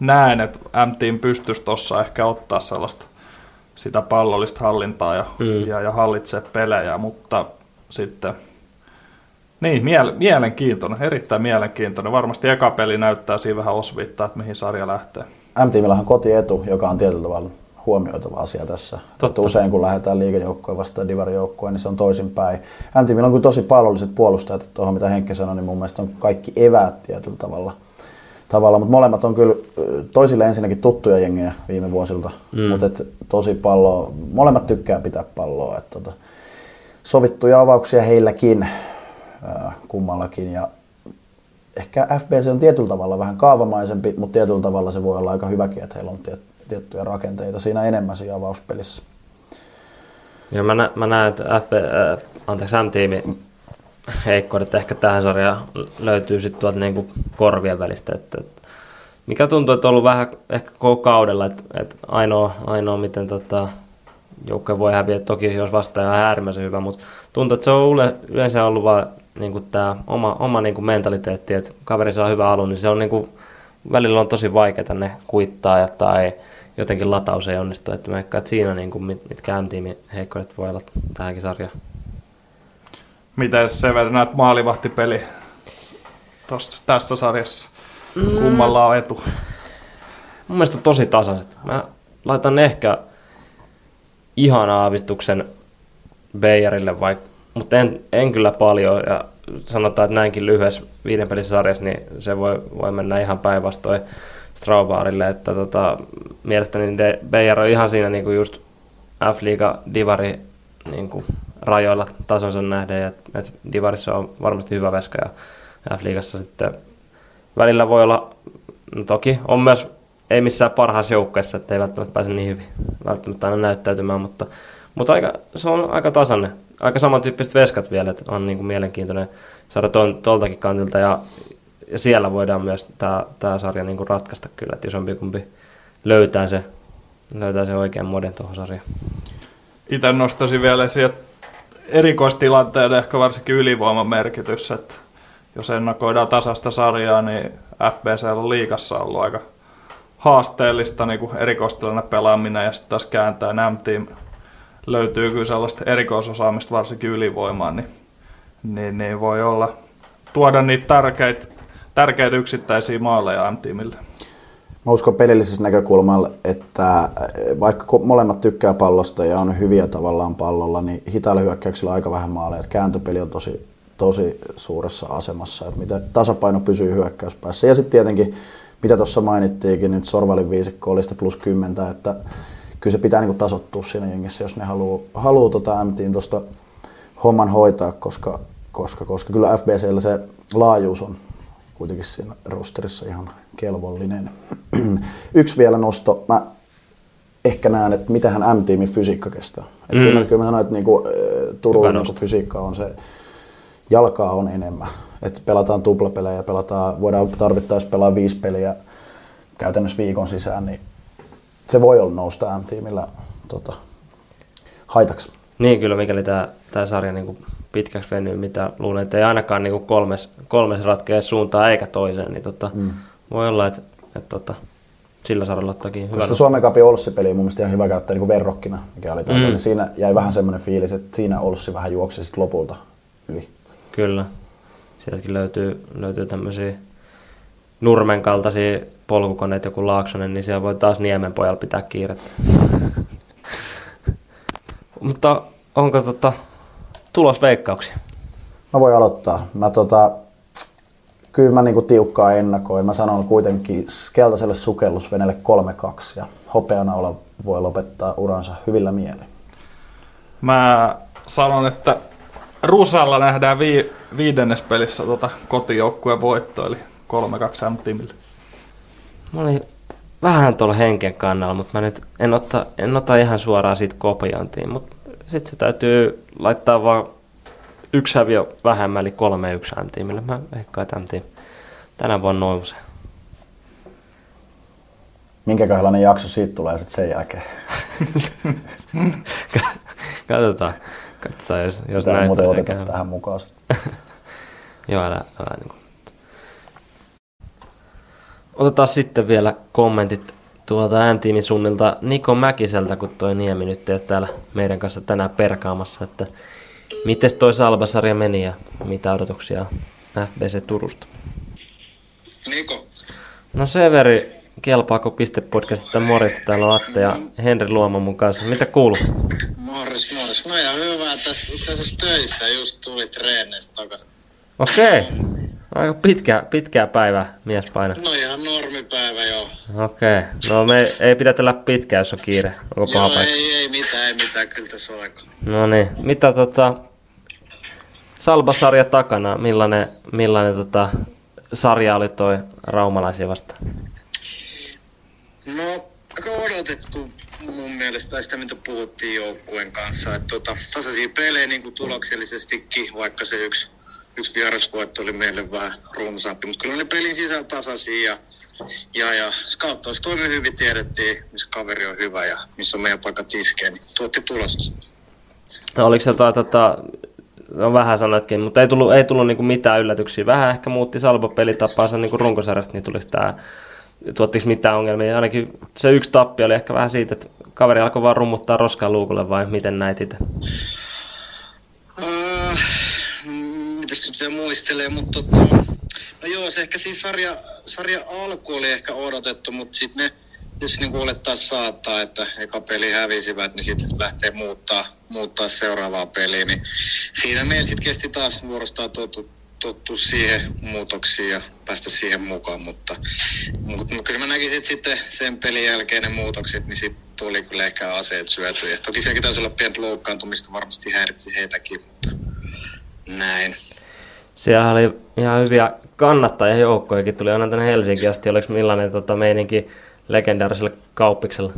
näen, että M-Team pystyisi tuossa ehkä ottaa sellaista sitä pallollista hallintaa ja, mm. ja, ja hallitsee pelejä, mutta sitten niin, miele- mielenkiintoinen, erittäin mielenkiintoinen. Varmasti eka peli näyttää siinä vähän osviittaa, että mihin sarja lähtee. m on kotietu, joka on tietyllä tavalla huomioitava asia tässä. Totta. Usein kun lähdetään liigajoukkoon vastaan divarijoukkoon, niin se on toisinpäin. m on kyllä tosi pallolliset puolustajat, että tuohon mitä Henkki sanoi, niin mun mielestä on kaikki eväät tietyllä tavalla – tavalla, mutta molemmat on kyllä toisille ensinnäkin tuttuja jengejä viime vuosilta, mm. mutta et tosi pallo, molemmat tykkää pitää palloa, että tota, sovittuja avauksia heilläkin äh, kummallakin ja ehkä FBC on tietyllä tavalla vähän kaavamaisempi, mutta tietyllä tavalla se voi olla aika hyväkin, että heillä on tiet, tiettyjä rakenteita siinä enemmän siinä avauspelissä. Joo, mä, nä, mä näen, että FB, äh, anteeksi, M-tiimi heikkoudet ehkä tähän sarjaan löytyy sitten tuolta niinku korvien välistä. Että, että mikä tuntuu, että on ollut vähän ehkä koko kaudella, että, että ainoa, ainoa miten tota, joukko voi häviä, toki jos vastaaja on äärimmäisen hyvä, mutta tuntuu, että se on yleensä ollut vaan niin tämä oma, oma niin kuin mentaliteetti, että kaveri saa hyvä alun, niin se on niin kuin, välillä on tosi vaikeaa ne kuittaa ja tai jotenkin lataus ei onnistu. Että mä että siinä niin kuin, mitkä M-tiimin heikkoudet voi olla tähänkin sarjaan. Miten se näet maalivahtipeli tosta, tässä sarjassa? Mm. Kummalla on etu? Mun mielestä on tosi tasaiset. Mä laitan ehkä ihan aavistuksen Beijarille, vaikka, mutta en, en kyllä paljon. Ja sanotaan, että näinkin lyhyessä viiden pelin sarjassa, niin se voi, voi mennä ihan päinvastoin Straubaarille. Että tota, mielestäni Beijar on ihan siinä niin kuin just F-liiga divari niin kuin rajoilla tasonsa nähden, ja että Divarissa on varmasti hyvä veska ja F-liigassa sitten välillä voi olla, no toki on myös, ei missään parhaassa joukkueessa, että ei välttämättä pääse niin hyvin välttämättä aina näyttäytymään, mutta, mutta aika, se on aika tasainen. Aika samantyyppiset veskat vielä, että on niin kuin mielenkiintoinen saada tuoltakin kantilta ja, ja siellä voidaan myös tämä, tämä sarja niin kuin ratkaista kyllä, että isompi kumpi löytää se, löytää se oikean muodin tuohon sarjaan. Itse nostaisin vielä esiin, erikoistilanteen ehkä varsinkin ylivoiman merkitys, että jos ennakoidaan tasasta sarjaa, niin FBC on liikassa ollut aika haasteellista niin kuin erikoistilanne pelaaminen ja sitten taas kääntää M-team löytyy kyllä sellaista erikoisosaamista varsinkin ylivoimaan, niin, niin, niin voi olla tuoda niitä tärkeitä, tärkeitä yksittäisiä maaleja M-tiimille. Mä uskon pelillisessä näkökulmalla, että vaikka molemmat tykkää pallosta ja on hyviä tavallaan pallolla, niin hitailla hyökkäyksillä aika vähän maaleja. Että kääntöpeli on tosi, tosi suuressa asemassa, että miten tasapaino pysyy hyökkäyspäässä. Ja sitten tietenkin, mitä tuossa mainittiinkin, nyt Sorvalin viisikko oli plus 10, että kyllä se pitää niinku tasottua siinä jengissä, jos ne haluaa haluu tota MTin tuosta homman hoitaa, koska, koska, koska kyllä FBCllä se laajuus on kuitenkin siinä rosterissa ihan kelvollinen. Yksi vielä nosto. Mä ehkä näen, että mitähän M-tiimin fysiikka kestää. Et Mm. kyllä, mä- kyllä mä sanoin, että niinku, Turun niinku fysiikka on se, jalkaa on enemmän. Et pelataan tuplapelejä, pelataan, voidaan tarvittaessa pelaa viisi peliä käytännössä viikon sisään, niin se voi olla nousta M-tiimillä tota, haitaksi. Niin kyllä, mikäli tämä, tämä sarja niin kuin pitkäksi venyy, mitä luulen, että ei ainakaan niin kuin kolmes, kolmes ratkea suuntaan eikä toiseen, niin tota, mm. voi olla, että, että tota, sillä sarjalla toki hyvä. Koska Suomen Cupin Olssi-peli on mun mielestä ihan hyvä käyttää niin verrokkina, mikä oli mm. Niin siinä jäi vähän semmoinen fiilis, että siinä Olssi vähän juoksi sit lopulta yli. Kyllä. Sieltäkin löytyy, löytyy tämmöisiä Nurmen kaltaisia polkukoneita, joku Laaksonen, niin siellä voi taas Niemen pojalla pitää kiirettä. Mutta onko tota, tulosveikkauksia? Mä voin aloittaa. Mä tota, kyllä mä niinku tiukkaa ennakoin. Mä sanon kuitenkin keltaiselle sukellusveneelle 3-2 ja hopeana olla voi lopettaa uransa hyvillä mielin. Mä sanon, että Rusalla nähdään vi- viidennes pelissä tota kotijoukkueen voitto, eli 3-2 M-tiimille. Mä olin vähän tuolla henken kannalla, mutta mä nyt en ota, en ota ihan suoraan siitä kopiointiin, mutta sitten se täytyy laittaa vaan yksi häviö vähemmän, eli kolme yksi M-tiimille. Mä veikkaan, että tänä vuonna nousee. Minkäköhänlainen jakso siitä tulee sitten sen jälkeen? Katsotaan, katsotaan jos, jos Sitä näin muuten oteta tähän mukaan. Joo, älä, älä niin kuin. Otetaan sitten vielä kommentit tuolta M-tiimin suunnilta Niko Mäkiseltä, kun toi Niemi nyt ei ole täällä meidän kanssa tänään perkaamassa, että miten toi Salbasarja meni ja mitä odotuksia FBC Turusta? Niko, No Severi, kelpaako pistepodcastista morjesta? Täällä Atte ja Henri Luoma mun kanssa. Mitä kuuluu? morris, morris. No ihan hyvä, tässä itse asiassa töissä just tuli treeneistä takas. Okei. Aika pitkä, pitkää päivää mies painaa. No ihan normipäivä joo. Okei. No me ei pidätellä pitkään, jos on kiire. Onko paha Joo, ei, ei mitään, ei mitään, kyllä tässä on aika. No niin, mitä tota, Salbasarja takana, millainen, millainen tota, sarja oli toi raumalaisia vastaan? No, aika odotettu mun mielestä, tai sitä mitä puhuttiin joukkueen kanssa, että tota, tasaisia pelejä niin kuin tuloksellisestikin, vaikka se yksi, yksi vierasvoitto oli meille vähän runsaampi, mutta kyllä ne pelin sisällä tasaisia ja, ja, ja scouttaus toimi hyvin, tiedettiin, missä kaveri on hyvä ja missä on meidän paikka tiskeen, niin tuotti tulosta. No, oliko jotain, tota, no vähän sanoitkin, mutta ei tullut, ei tullut niinku mitään yllätyksiä. Vähän ehkä muutti Salbo pelitapaansa niinku runkosarjasta, niin tuliko tää, tuottiko mitään ongelmia. Ainakin se yksi tappi oli ehkä vähän siitä, että kaveri alkoi vaan rummuttaa roskaa luukulle vai miten näit itse? Vielä muistelee, mutta tota, no joo, se ehkä siis sarja, sarja alku oli ehkä odotettu, mutta sitten ne, jos niin olettaa saattaa, että eka peli hävisivät, niin sitten lähtee muuttaa, muuttaa seuraavaa peliä, niin siinä meillä sitten kesti taas vuorostaan tottu, tottu siihen muutoksiin ja päästä siihen mukaan, mutta, mutta kyllä mä näkisin, sitten sen pelin jälkeen ne muutokset, niin sitten tuli kyllä ehkä aseet syötyjä. Toki sielläkin taisi olla pientä loukkaantumista, varmasti häiritsi heitäkin, mutta näin. Siellä oli ihan hyviä kannattajajoukkojakin, tuli aina tänne Helsinkiin asti. Oliko millainen tota, meininki legendaarisella kauppiksella?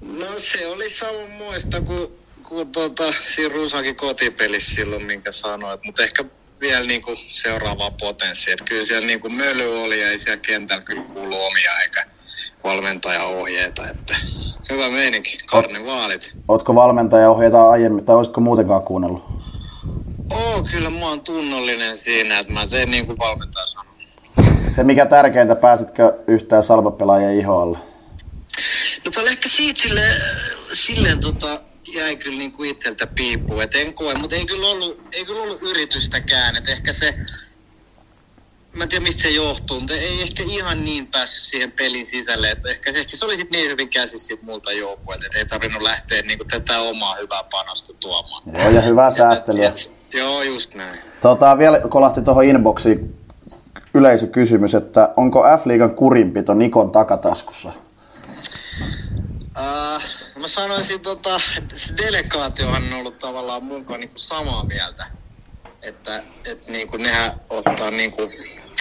No se oli samanmoista kuin, kuin tota, siinä Rusakin kotipelissä silloin, minkä sanoit, mutta ehkä vielä niin kuin seuraavaa potenssia. Että kyllä siellä niin kuin möly oli ja ei siellä kentällä kyllä kuulu omia eikä valmentajaohjeita. Että hyvä meininki, karnevaalit. Ootko valmentajaohjeita aiemmin, tai olisitko muutenkaan kuunnellut? Oo, kyllä mä oon tunnollinen siinä, että mä teen niin kuin valmentaja sanoo. Se mikä tärkeintä, pääsitkö yhtään salvapelaajien ihoalle? No tällä ehkä siitä silleen, silleen tota, jäi kyllä niin kuin itseltä piippuun, et en koe, mutta ei kyllä ollut, ei kyllä ollut yritystäkään, että ehkä se, mä en tiedä mistä se johtuu, mutta ei ehkä ihan niin päässyt siihen pelin sisälle, että ehkä, ehkä se oli sitten niin hyvin käsissä siitä muulta joukkueelta, että ei tarvinnut lähteä niin kuin tätä omaa hyvää panosta tuomaan. Joo, ja hyvää säästelyä. Joo, just näin. Tota, vielä kolahti tuohon inboxiin yleisökysymys, että onko F-liigan kurinpito Nikon takataskussa? Uh, mä sanoisin, tota, että se delegaatiohan on ollut tavallaan mukaan niin samaa mieltä. Että et, niin kuin nehän ottaa niin kuin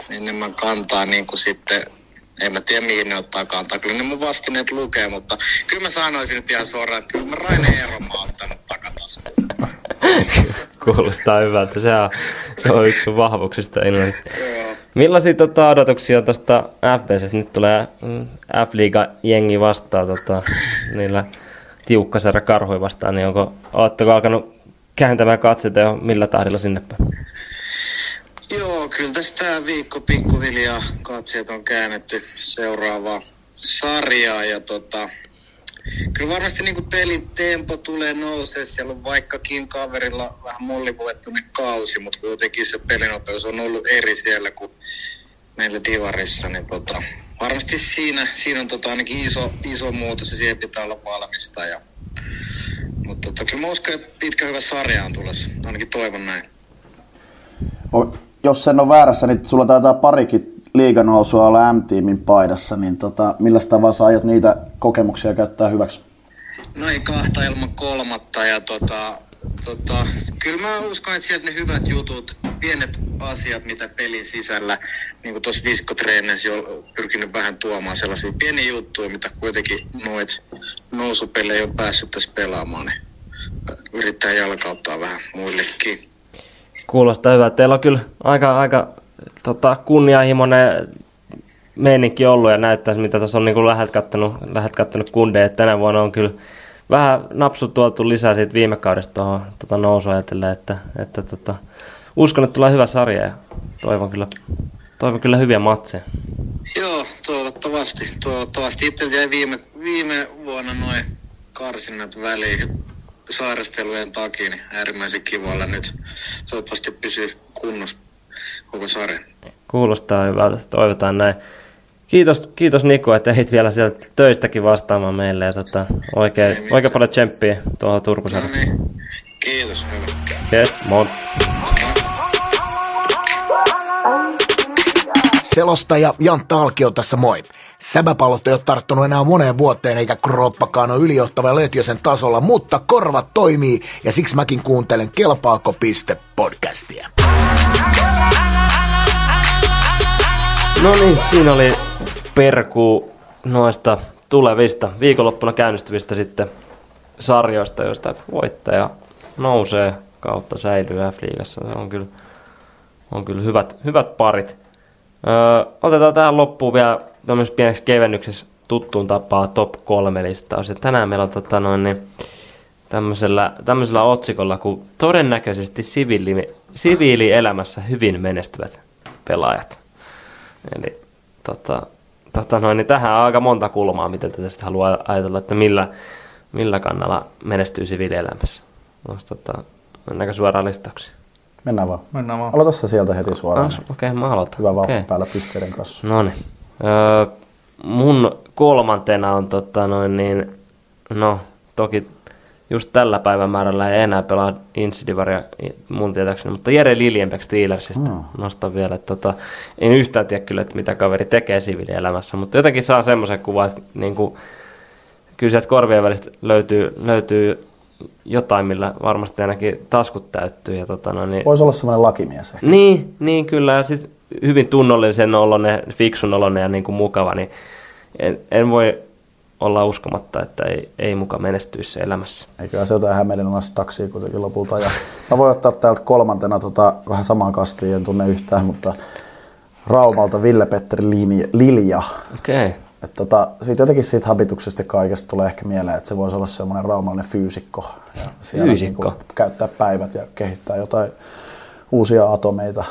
enemmän kantaa niin kuin sitten en mä tiedä mihin ne ottaa kantaa. Kyllä ne mun vastineet lukee, mutta kyllä mä sanoisin nyt ihan suoraan, että kyllä mä Raine Eero mä oon ottanut takataskuun. Kuulostaa hyvältä. Se on, se on yksi sun vahvuuksista ilmeisesti. Millaisia tota, odotuksia tuosta FBC? Nyt tulee mm, F-liiga-jengi vastaan tota, niillä tiukkasarja karhui vastaan, niin onko, oletteko alkanut kääntämään katseita jo millä tahdilla sinne päin? Joo, kyllä tästä viikko pikkuhiljaa katseet on käännetty seuraavaa sarjaa ja tota, kyllä varmasti niin pelin tempo tulee nousee. Siellä on vaikkakin kaverilla vähän mollipuettunut kausi, mutta kuitenkin se pelinopeus on ollut eri siellä kuin meillä Divarissa. Niin tota, varmasti siinä, siinä on tota ainakin iso, iso muutos ja siihen pitää olla valmista. Ja, mutta tota, kyllä mä uskon, että pitkä hyvä sarja on tulossa. Ainakin toivon näin. O, jos sen on väärässä, niin sulla taitaa parikin liiganousua olla M-tiimin paidassa, niin tota, millä tavalla sä aiot niitä kokemuksia käyttää hyväksi? No ei kahta ilman kolmatta ja tota, tota, kyllä mä uskon, että sieltä ne hyvät jutut, pienet asiat, mitä pelin sisällä, niin kuin tuossa viskotreenissä jo pyrkinyt vähän tuomaan sellaisia pieniä juttuja, mitä kuitenkin noit nousupelejä on päässyt tässä pelaamaan, niin yrittää jalkauttaa vähän muillekin. Kuulostaa hyvä. Teillä on kyllä aika, aika tota, kunnianhimoinen meininki ollut ja näyttää, mitä tuossa on niin lähet kattonut, lähet kundeja. Tänä vuonna on kyllä vähän napsu tuotu lisää siitä viime kaudesta tuohon tota nousua ajatellen, että, että tota, uskon, että tulee hyvä sarja ja toivon kyllä, toivon kyllä hyviä matseja. Joo, toivottavasti. toivottavasti. Itse jäi viime, viime vuonna noin karsinnat väliin sairastelujen takia, niin äärimmäisen kivoilla nyt. Toivottavasti pysyy kunnossa koko sarja. Kuulostaa hyvältä, toivotaan näin. Kiitos, kiitos Niko, että ehdit vielä sieltä töistäkin vastaamaan meille ja tota, oikein, oikein paljon tsemppiä tuohon Turkuselle. No niin. Kiitos, hyvä. Yes, moi. Selostaja Jan Talkio tässä moi. Säbäpallot ei ole tarttunut enää moneen vuoteen eikä kroppakaan ole ylijohtava Lötjösen tasolla, mutta korvat toimii ja siksi mäkin kuuntelen Kelpaako piste podcastia. No niin, siinä oli perku noista tulevista viikonloppuna käynnistyvistä sitten sarjoista, joista voittaja nousee kautta säilyy F-liigassa. Se on kyllä, on kyllä hyvät, hyvät parit. Öö, otetaan tähän loppuun vielä tämmöisessä pieneksi kevennyksessä tuttuun tapaa top 3 listaus. Ja tänään meillä on tota noin, niin, tämmöisellä, tämmöisellä otsikolla kuin todennäköisesti siviili, siviilielämässä hyvin menestyvät pelaajat. Eli tota, tota noin, niin tähän on aika monta kulmaa, mitä te tästä haluaa ajatella, että millä, millä kannalla menestyy siviilielämässä. Tota, mennäänkö suoraan listauksiin? Mennään vaan. Mennään vaan. Aloita sieltä heti suoraan. Ah, Okei, okay, mä aloitan. Hyvä vauhti okay. päällä pisteiden kanssa. No niin. Öö, mun kolmantena on tota noin niin, no toki just tällä päivämäärällä ei enää pelaa Insidivaria mun tietääkseni, mutta Jere Liljenbeck Steelersista mm. nostan vielä, että tota, en yhtään tiedä kyllä, että mitä kaveri tekee siviilielämässä, mutta jotenkin saa semmoisen kuvan, että niin kuin, kyllä sieltä korvien välistä löytyy, löytyy jotain, millä varmasti ainakin taskut täyttyy. Ja tota, no, niin... Voisi olla semmoinen lakimies ehkä. Niin, niin kyllä. Ja sit hyvin tunnollisen oloinen, fiksun oloinen ja niin kuin mukava, niin en, en voi olla uskomatta, että ei, ei muka menestyisi elämässä. Eikä se jotain Hämeenlinnassa taksia kuitenkin lopulta. Ja mä voin ottaa täältä kolmantena tota, vähän samaan kastiin, en tunne yhtään, mutta Raumalta Ville-Petteri Lilja. Okei. Okay. Et tota, siitä jotenkin siitä habituksesta kaikesta tulee ehkä mieleen, että se voisi olla semmoinen raumallinen fyysikko. Ja fyysikko? Niin käyttää päivät ja kehittää jotain uusia atomeita.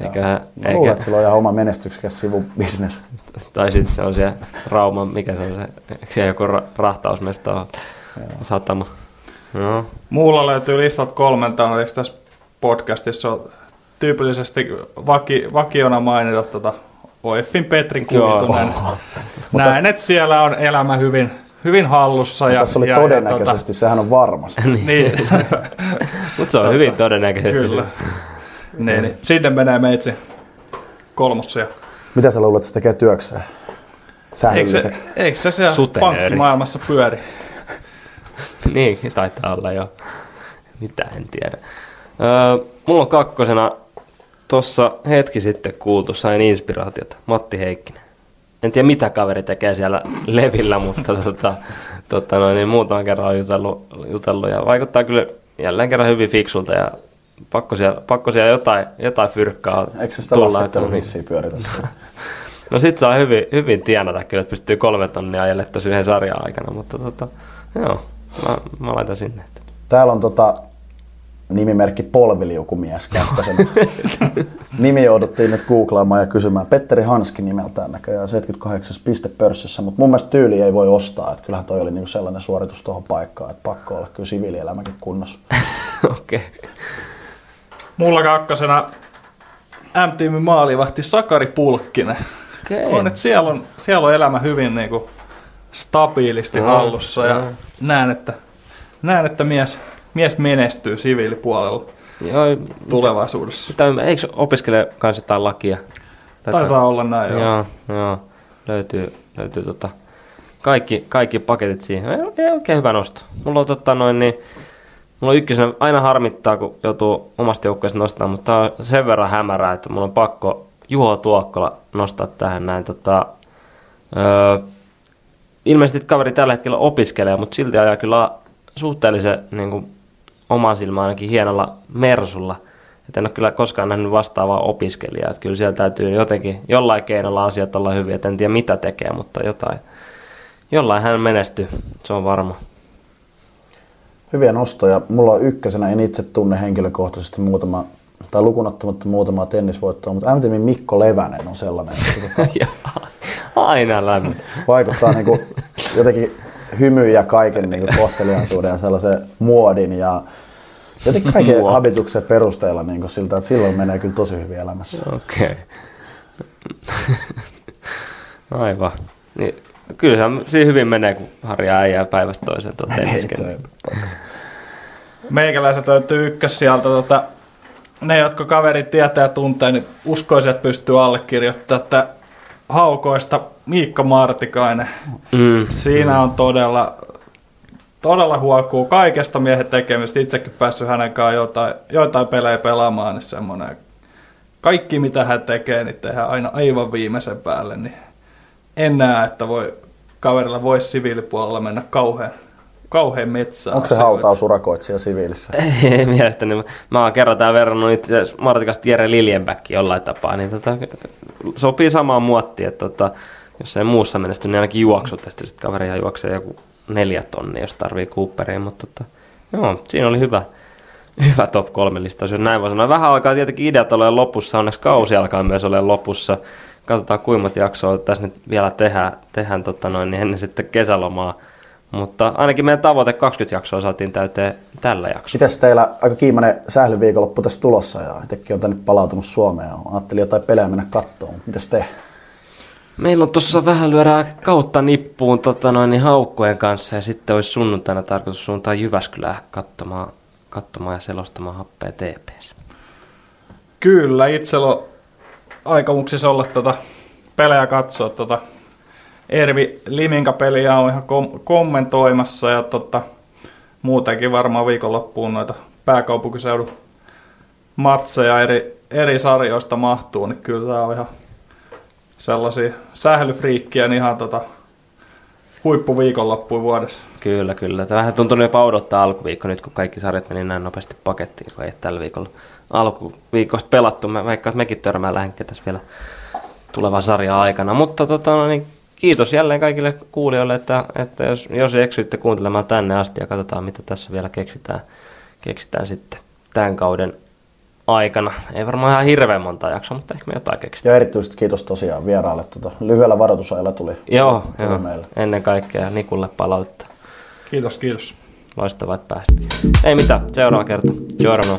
Eikä, mä eikä... luulen, että sillä on ihan oma menestyksekäs sivubisnes. Tai sitten se on siellä Rauma, mikä se on se, siellä joku ra- rahtausmesta on satama. No. Muulla löytyy listat kolmentaan, eikö tässä podcastissa on tyypillisesti vaki, vakiona mainita tuota OFin Petrin kuvitunen. Näen, että siellä on elämä hyvin, hyvin hallussa. Ja, tässä oli ja, todennäköisesti, ja, tota... sehän on varmasti. niin. Mutta se on hyvin todennäköisesti. Kyllä. Niin, niin. Sinne menee meitsi kolmossia. Mitä sä luulet, että se tekee työkseen? Säännölliseksi. Eikö se, eikö se siellä pankkimaailmassa pyöri? niin, taitaa olla jo. Mitä en tiedä. Öö, mulla on kakkosena Tuossa hetki sitten kuultu, sain inspiraatiota. Matti Heikkinen. en tiedä mitä kaveri tekee siellä levillä, mutta tota, tota noin, niin muutaman kerran on jutellut, jutellut ja vaikuttaa kyllä jälleen kerran hyvin fiksulta ja pakko siellä, pakko siellä jotain, jotain fyrkkaa Eikö se sitä tulla. että- pyöritä? No sit saa hyvin, hyvin tienata kyllä, että pystyy kolme tonnia ajelle tosi yhden sarjan aikana, mutta tota, joo, mä, mä laitan sinne. Täällä on tota, nimimerkki Polviliukumies Kähkösen. Nimi jouduttiin nyt googlaamaan ja kysymään. Petteri Hanski nimeltään näköjään 78 piste pörssissä, mutta mun mielestä tyyli ei voi ostaa. Että kyllähän toi oli niinku sellainen suoritus tuohon paikkaan, että pakko olla kyllä siviilielämäkin kunnossa. Okei. Okay. Mulla kakkosena M-tiimin maalivahti Sakari Pulkkinen. Okei. On, että siellä, on, siellä on elämä hyvin niin kuin stabiilisti hallussa ja näen, että, näen, että mies, mies menestyy siviilipuolella Joo, tulevaisuudessa. Mitä, ymmär- eikö opiskele kans jotain lakia? Taitaa olla näin, joo. Joo, joo. Löytyy, löytyy tota, kaikki, kaikki paketit siihen. Ei, ei oikein hyvä nosto. Mulla on tota noin niin, mulla on ykkösenä, aina harmittaa, kun joutuu omasta joukkueesta nostamaan, mutta tää on sen verran hämärää, että mulla on pakko Juho Tuokkola nostaa tähän näin. Tota, öö, ilmeisesti kaveri tällä hetkellä opiskelee, mutta silti ajaa kyllä suhteellisen niin kuin, oman silmään ainakin hienolla Mersulla. Et en ole kyllä koskaan nähnyt vastaavaa opiskelijaa. Että kyllä siellä täytyy jotenkin, jollain keinolla asiat olla hyviä. Et en tiedä mitä tekee, mutta jotain, jollain hän menestyy, se on varma. Hyviä nostoja. Mulla on ykkösenä, en itse tunne henkilökohtaisesti muutama, tai lukunottamatta muutamaa tennisvoittoa, mutta MTVn Mikko Levänen on sellainen, että tota, Aina lämmin. vaikuttaa niinku jotenkin hymyyn ja kaiken niinku kohteliaisuuden ja sellaisen muodin ja jotenkin kaiken habituksen perusteella niinku siltä, että silloin menee kyllä tosi hyvin elämässä. Okei. Okay. Aivan. Niin, kyllähän siinä hyvin menee, kun harjaa äijää päivästä toiseen tuota tenniskentällä. Meikäläiset löytyy ykkös sieltä. Tota, ne, jotka kaverit tietää ja tuntee, niin uskoisin, että pystyy allekirjoittamaan, että haukoista Miikka Martikainen. Mm. Siinä on todella, todella huokuu kaikesta miehen tekemistä. Itsekin päässyt hänen kanssaan jotain, joitain pelejä pelaamaan, niin semmoinen kaikki mitä hän tekee, niin tehdään aina aivan viimeisen päälle. Niin en näe, että voi, kaverilla voisi siviilipuolella mennä kauhean, kauhean metsään. Onko se hautaus urakoitsija siviilissä? Ei mielestäni. Mä oon kerran täällä verrannut itse Martikasta Jere Liljenbäck jollain tapaa, niin tota, sopii samaan muottiin, että tota, jos ei muussa menesty, niin ainakin juoksutesti sitten kaveri ihan juoksee joku neljä tonnia, jos tarvii Cooperia, mutta tota, joo, siinä oli hyvä, hyvä top kolme listaus, jos näin voi sanoa. Vähän aikaa tietenkin ideat olemaan lopussa, onneksi kausi alkaa myös olemaan lopussa. Katsotaan kuinka monta jaksoa tässä nyt vielä tehdään, tehdään tota noin, niin ennen sitten kesälomaa. Mutta ainakin meidän tavoite 20 jaksoa saatiin täyteen tällä jaksolla. Mites teillä aika kiimainen sählyviikonloppu tässä tulossa ja itsekin on tänne palautunut Suomeen. Ajattelin jotain pelejä mennä kattoon. Mitäs te? Meillä on tuossa vähän lyödään kautta nippuun tota noin, niin haukkojen kanssa ja sitten olisi sunnuntaina tarkoitus suuntaan Jyväskylään katsomaan, katsomaan ja selostamaan happea TPS. Kyllä, itsellä on aikomuksissa olla tota pelejä katsoa. Tota Ervi Liminka-peliä on ihan kom- kommentoimassa ja tota, muutenkin varmaan viikonloppuun noita pääkaupunkiseudun matseja eri, eri sarjoista mahtuu, niin kyllä tämä on ihan sellaisia sählyfriikkiä, niin ihan tota huippuviikonloppuun vuodessa. Kyllä, kyllä. Tämä vähän tuntuu jopa odottaa alkuviikko nyt, kun kaikki sarjat meni näin nopeasti pakettiin, kun ei tällä viikolla alkuviikosta pelattu. Mä vaikka mekin törmää lähenkä tässä vielä tulevan sarjan aikana. Mutta tota, no niin, kiitos jälleen kaikille kuulijoille, että, että jos, jos eksyitte kuuntelemaan tänne asti ja katsotaan, mitä tässä vielä keksitään, keksitään sitten tämän kauden aikana. Ei varmaan ihan hirveän monta jaksoa, mutta ehkä me jotain keksitään. Ja erityisesti kiitos tosiaan vieraalle. Tota, lyhyellä varoitusajalla tuli, Joo, tuli joo. meille. ennen kaikkea Nikulle palautetta. Kiitos, kiitos. Loistavaa, että päästiin. Ei mitään, seuraava kerta. Giorno.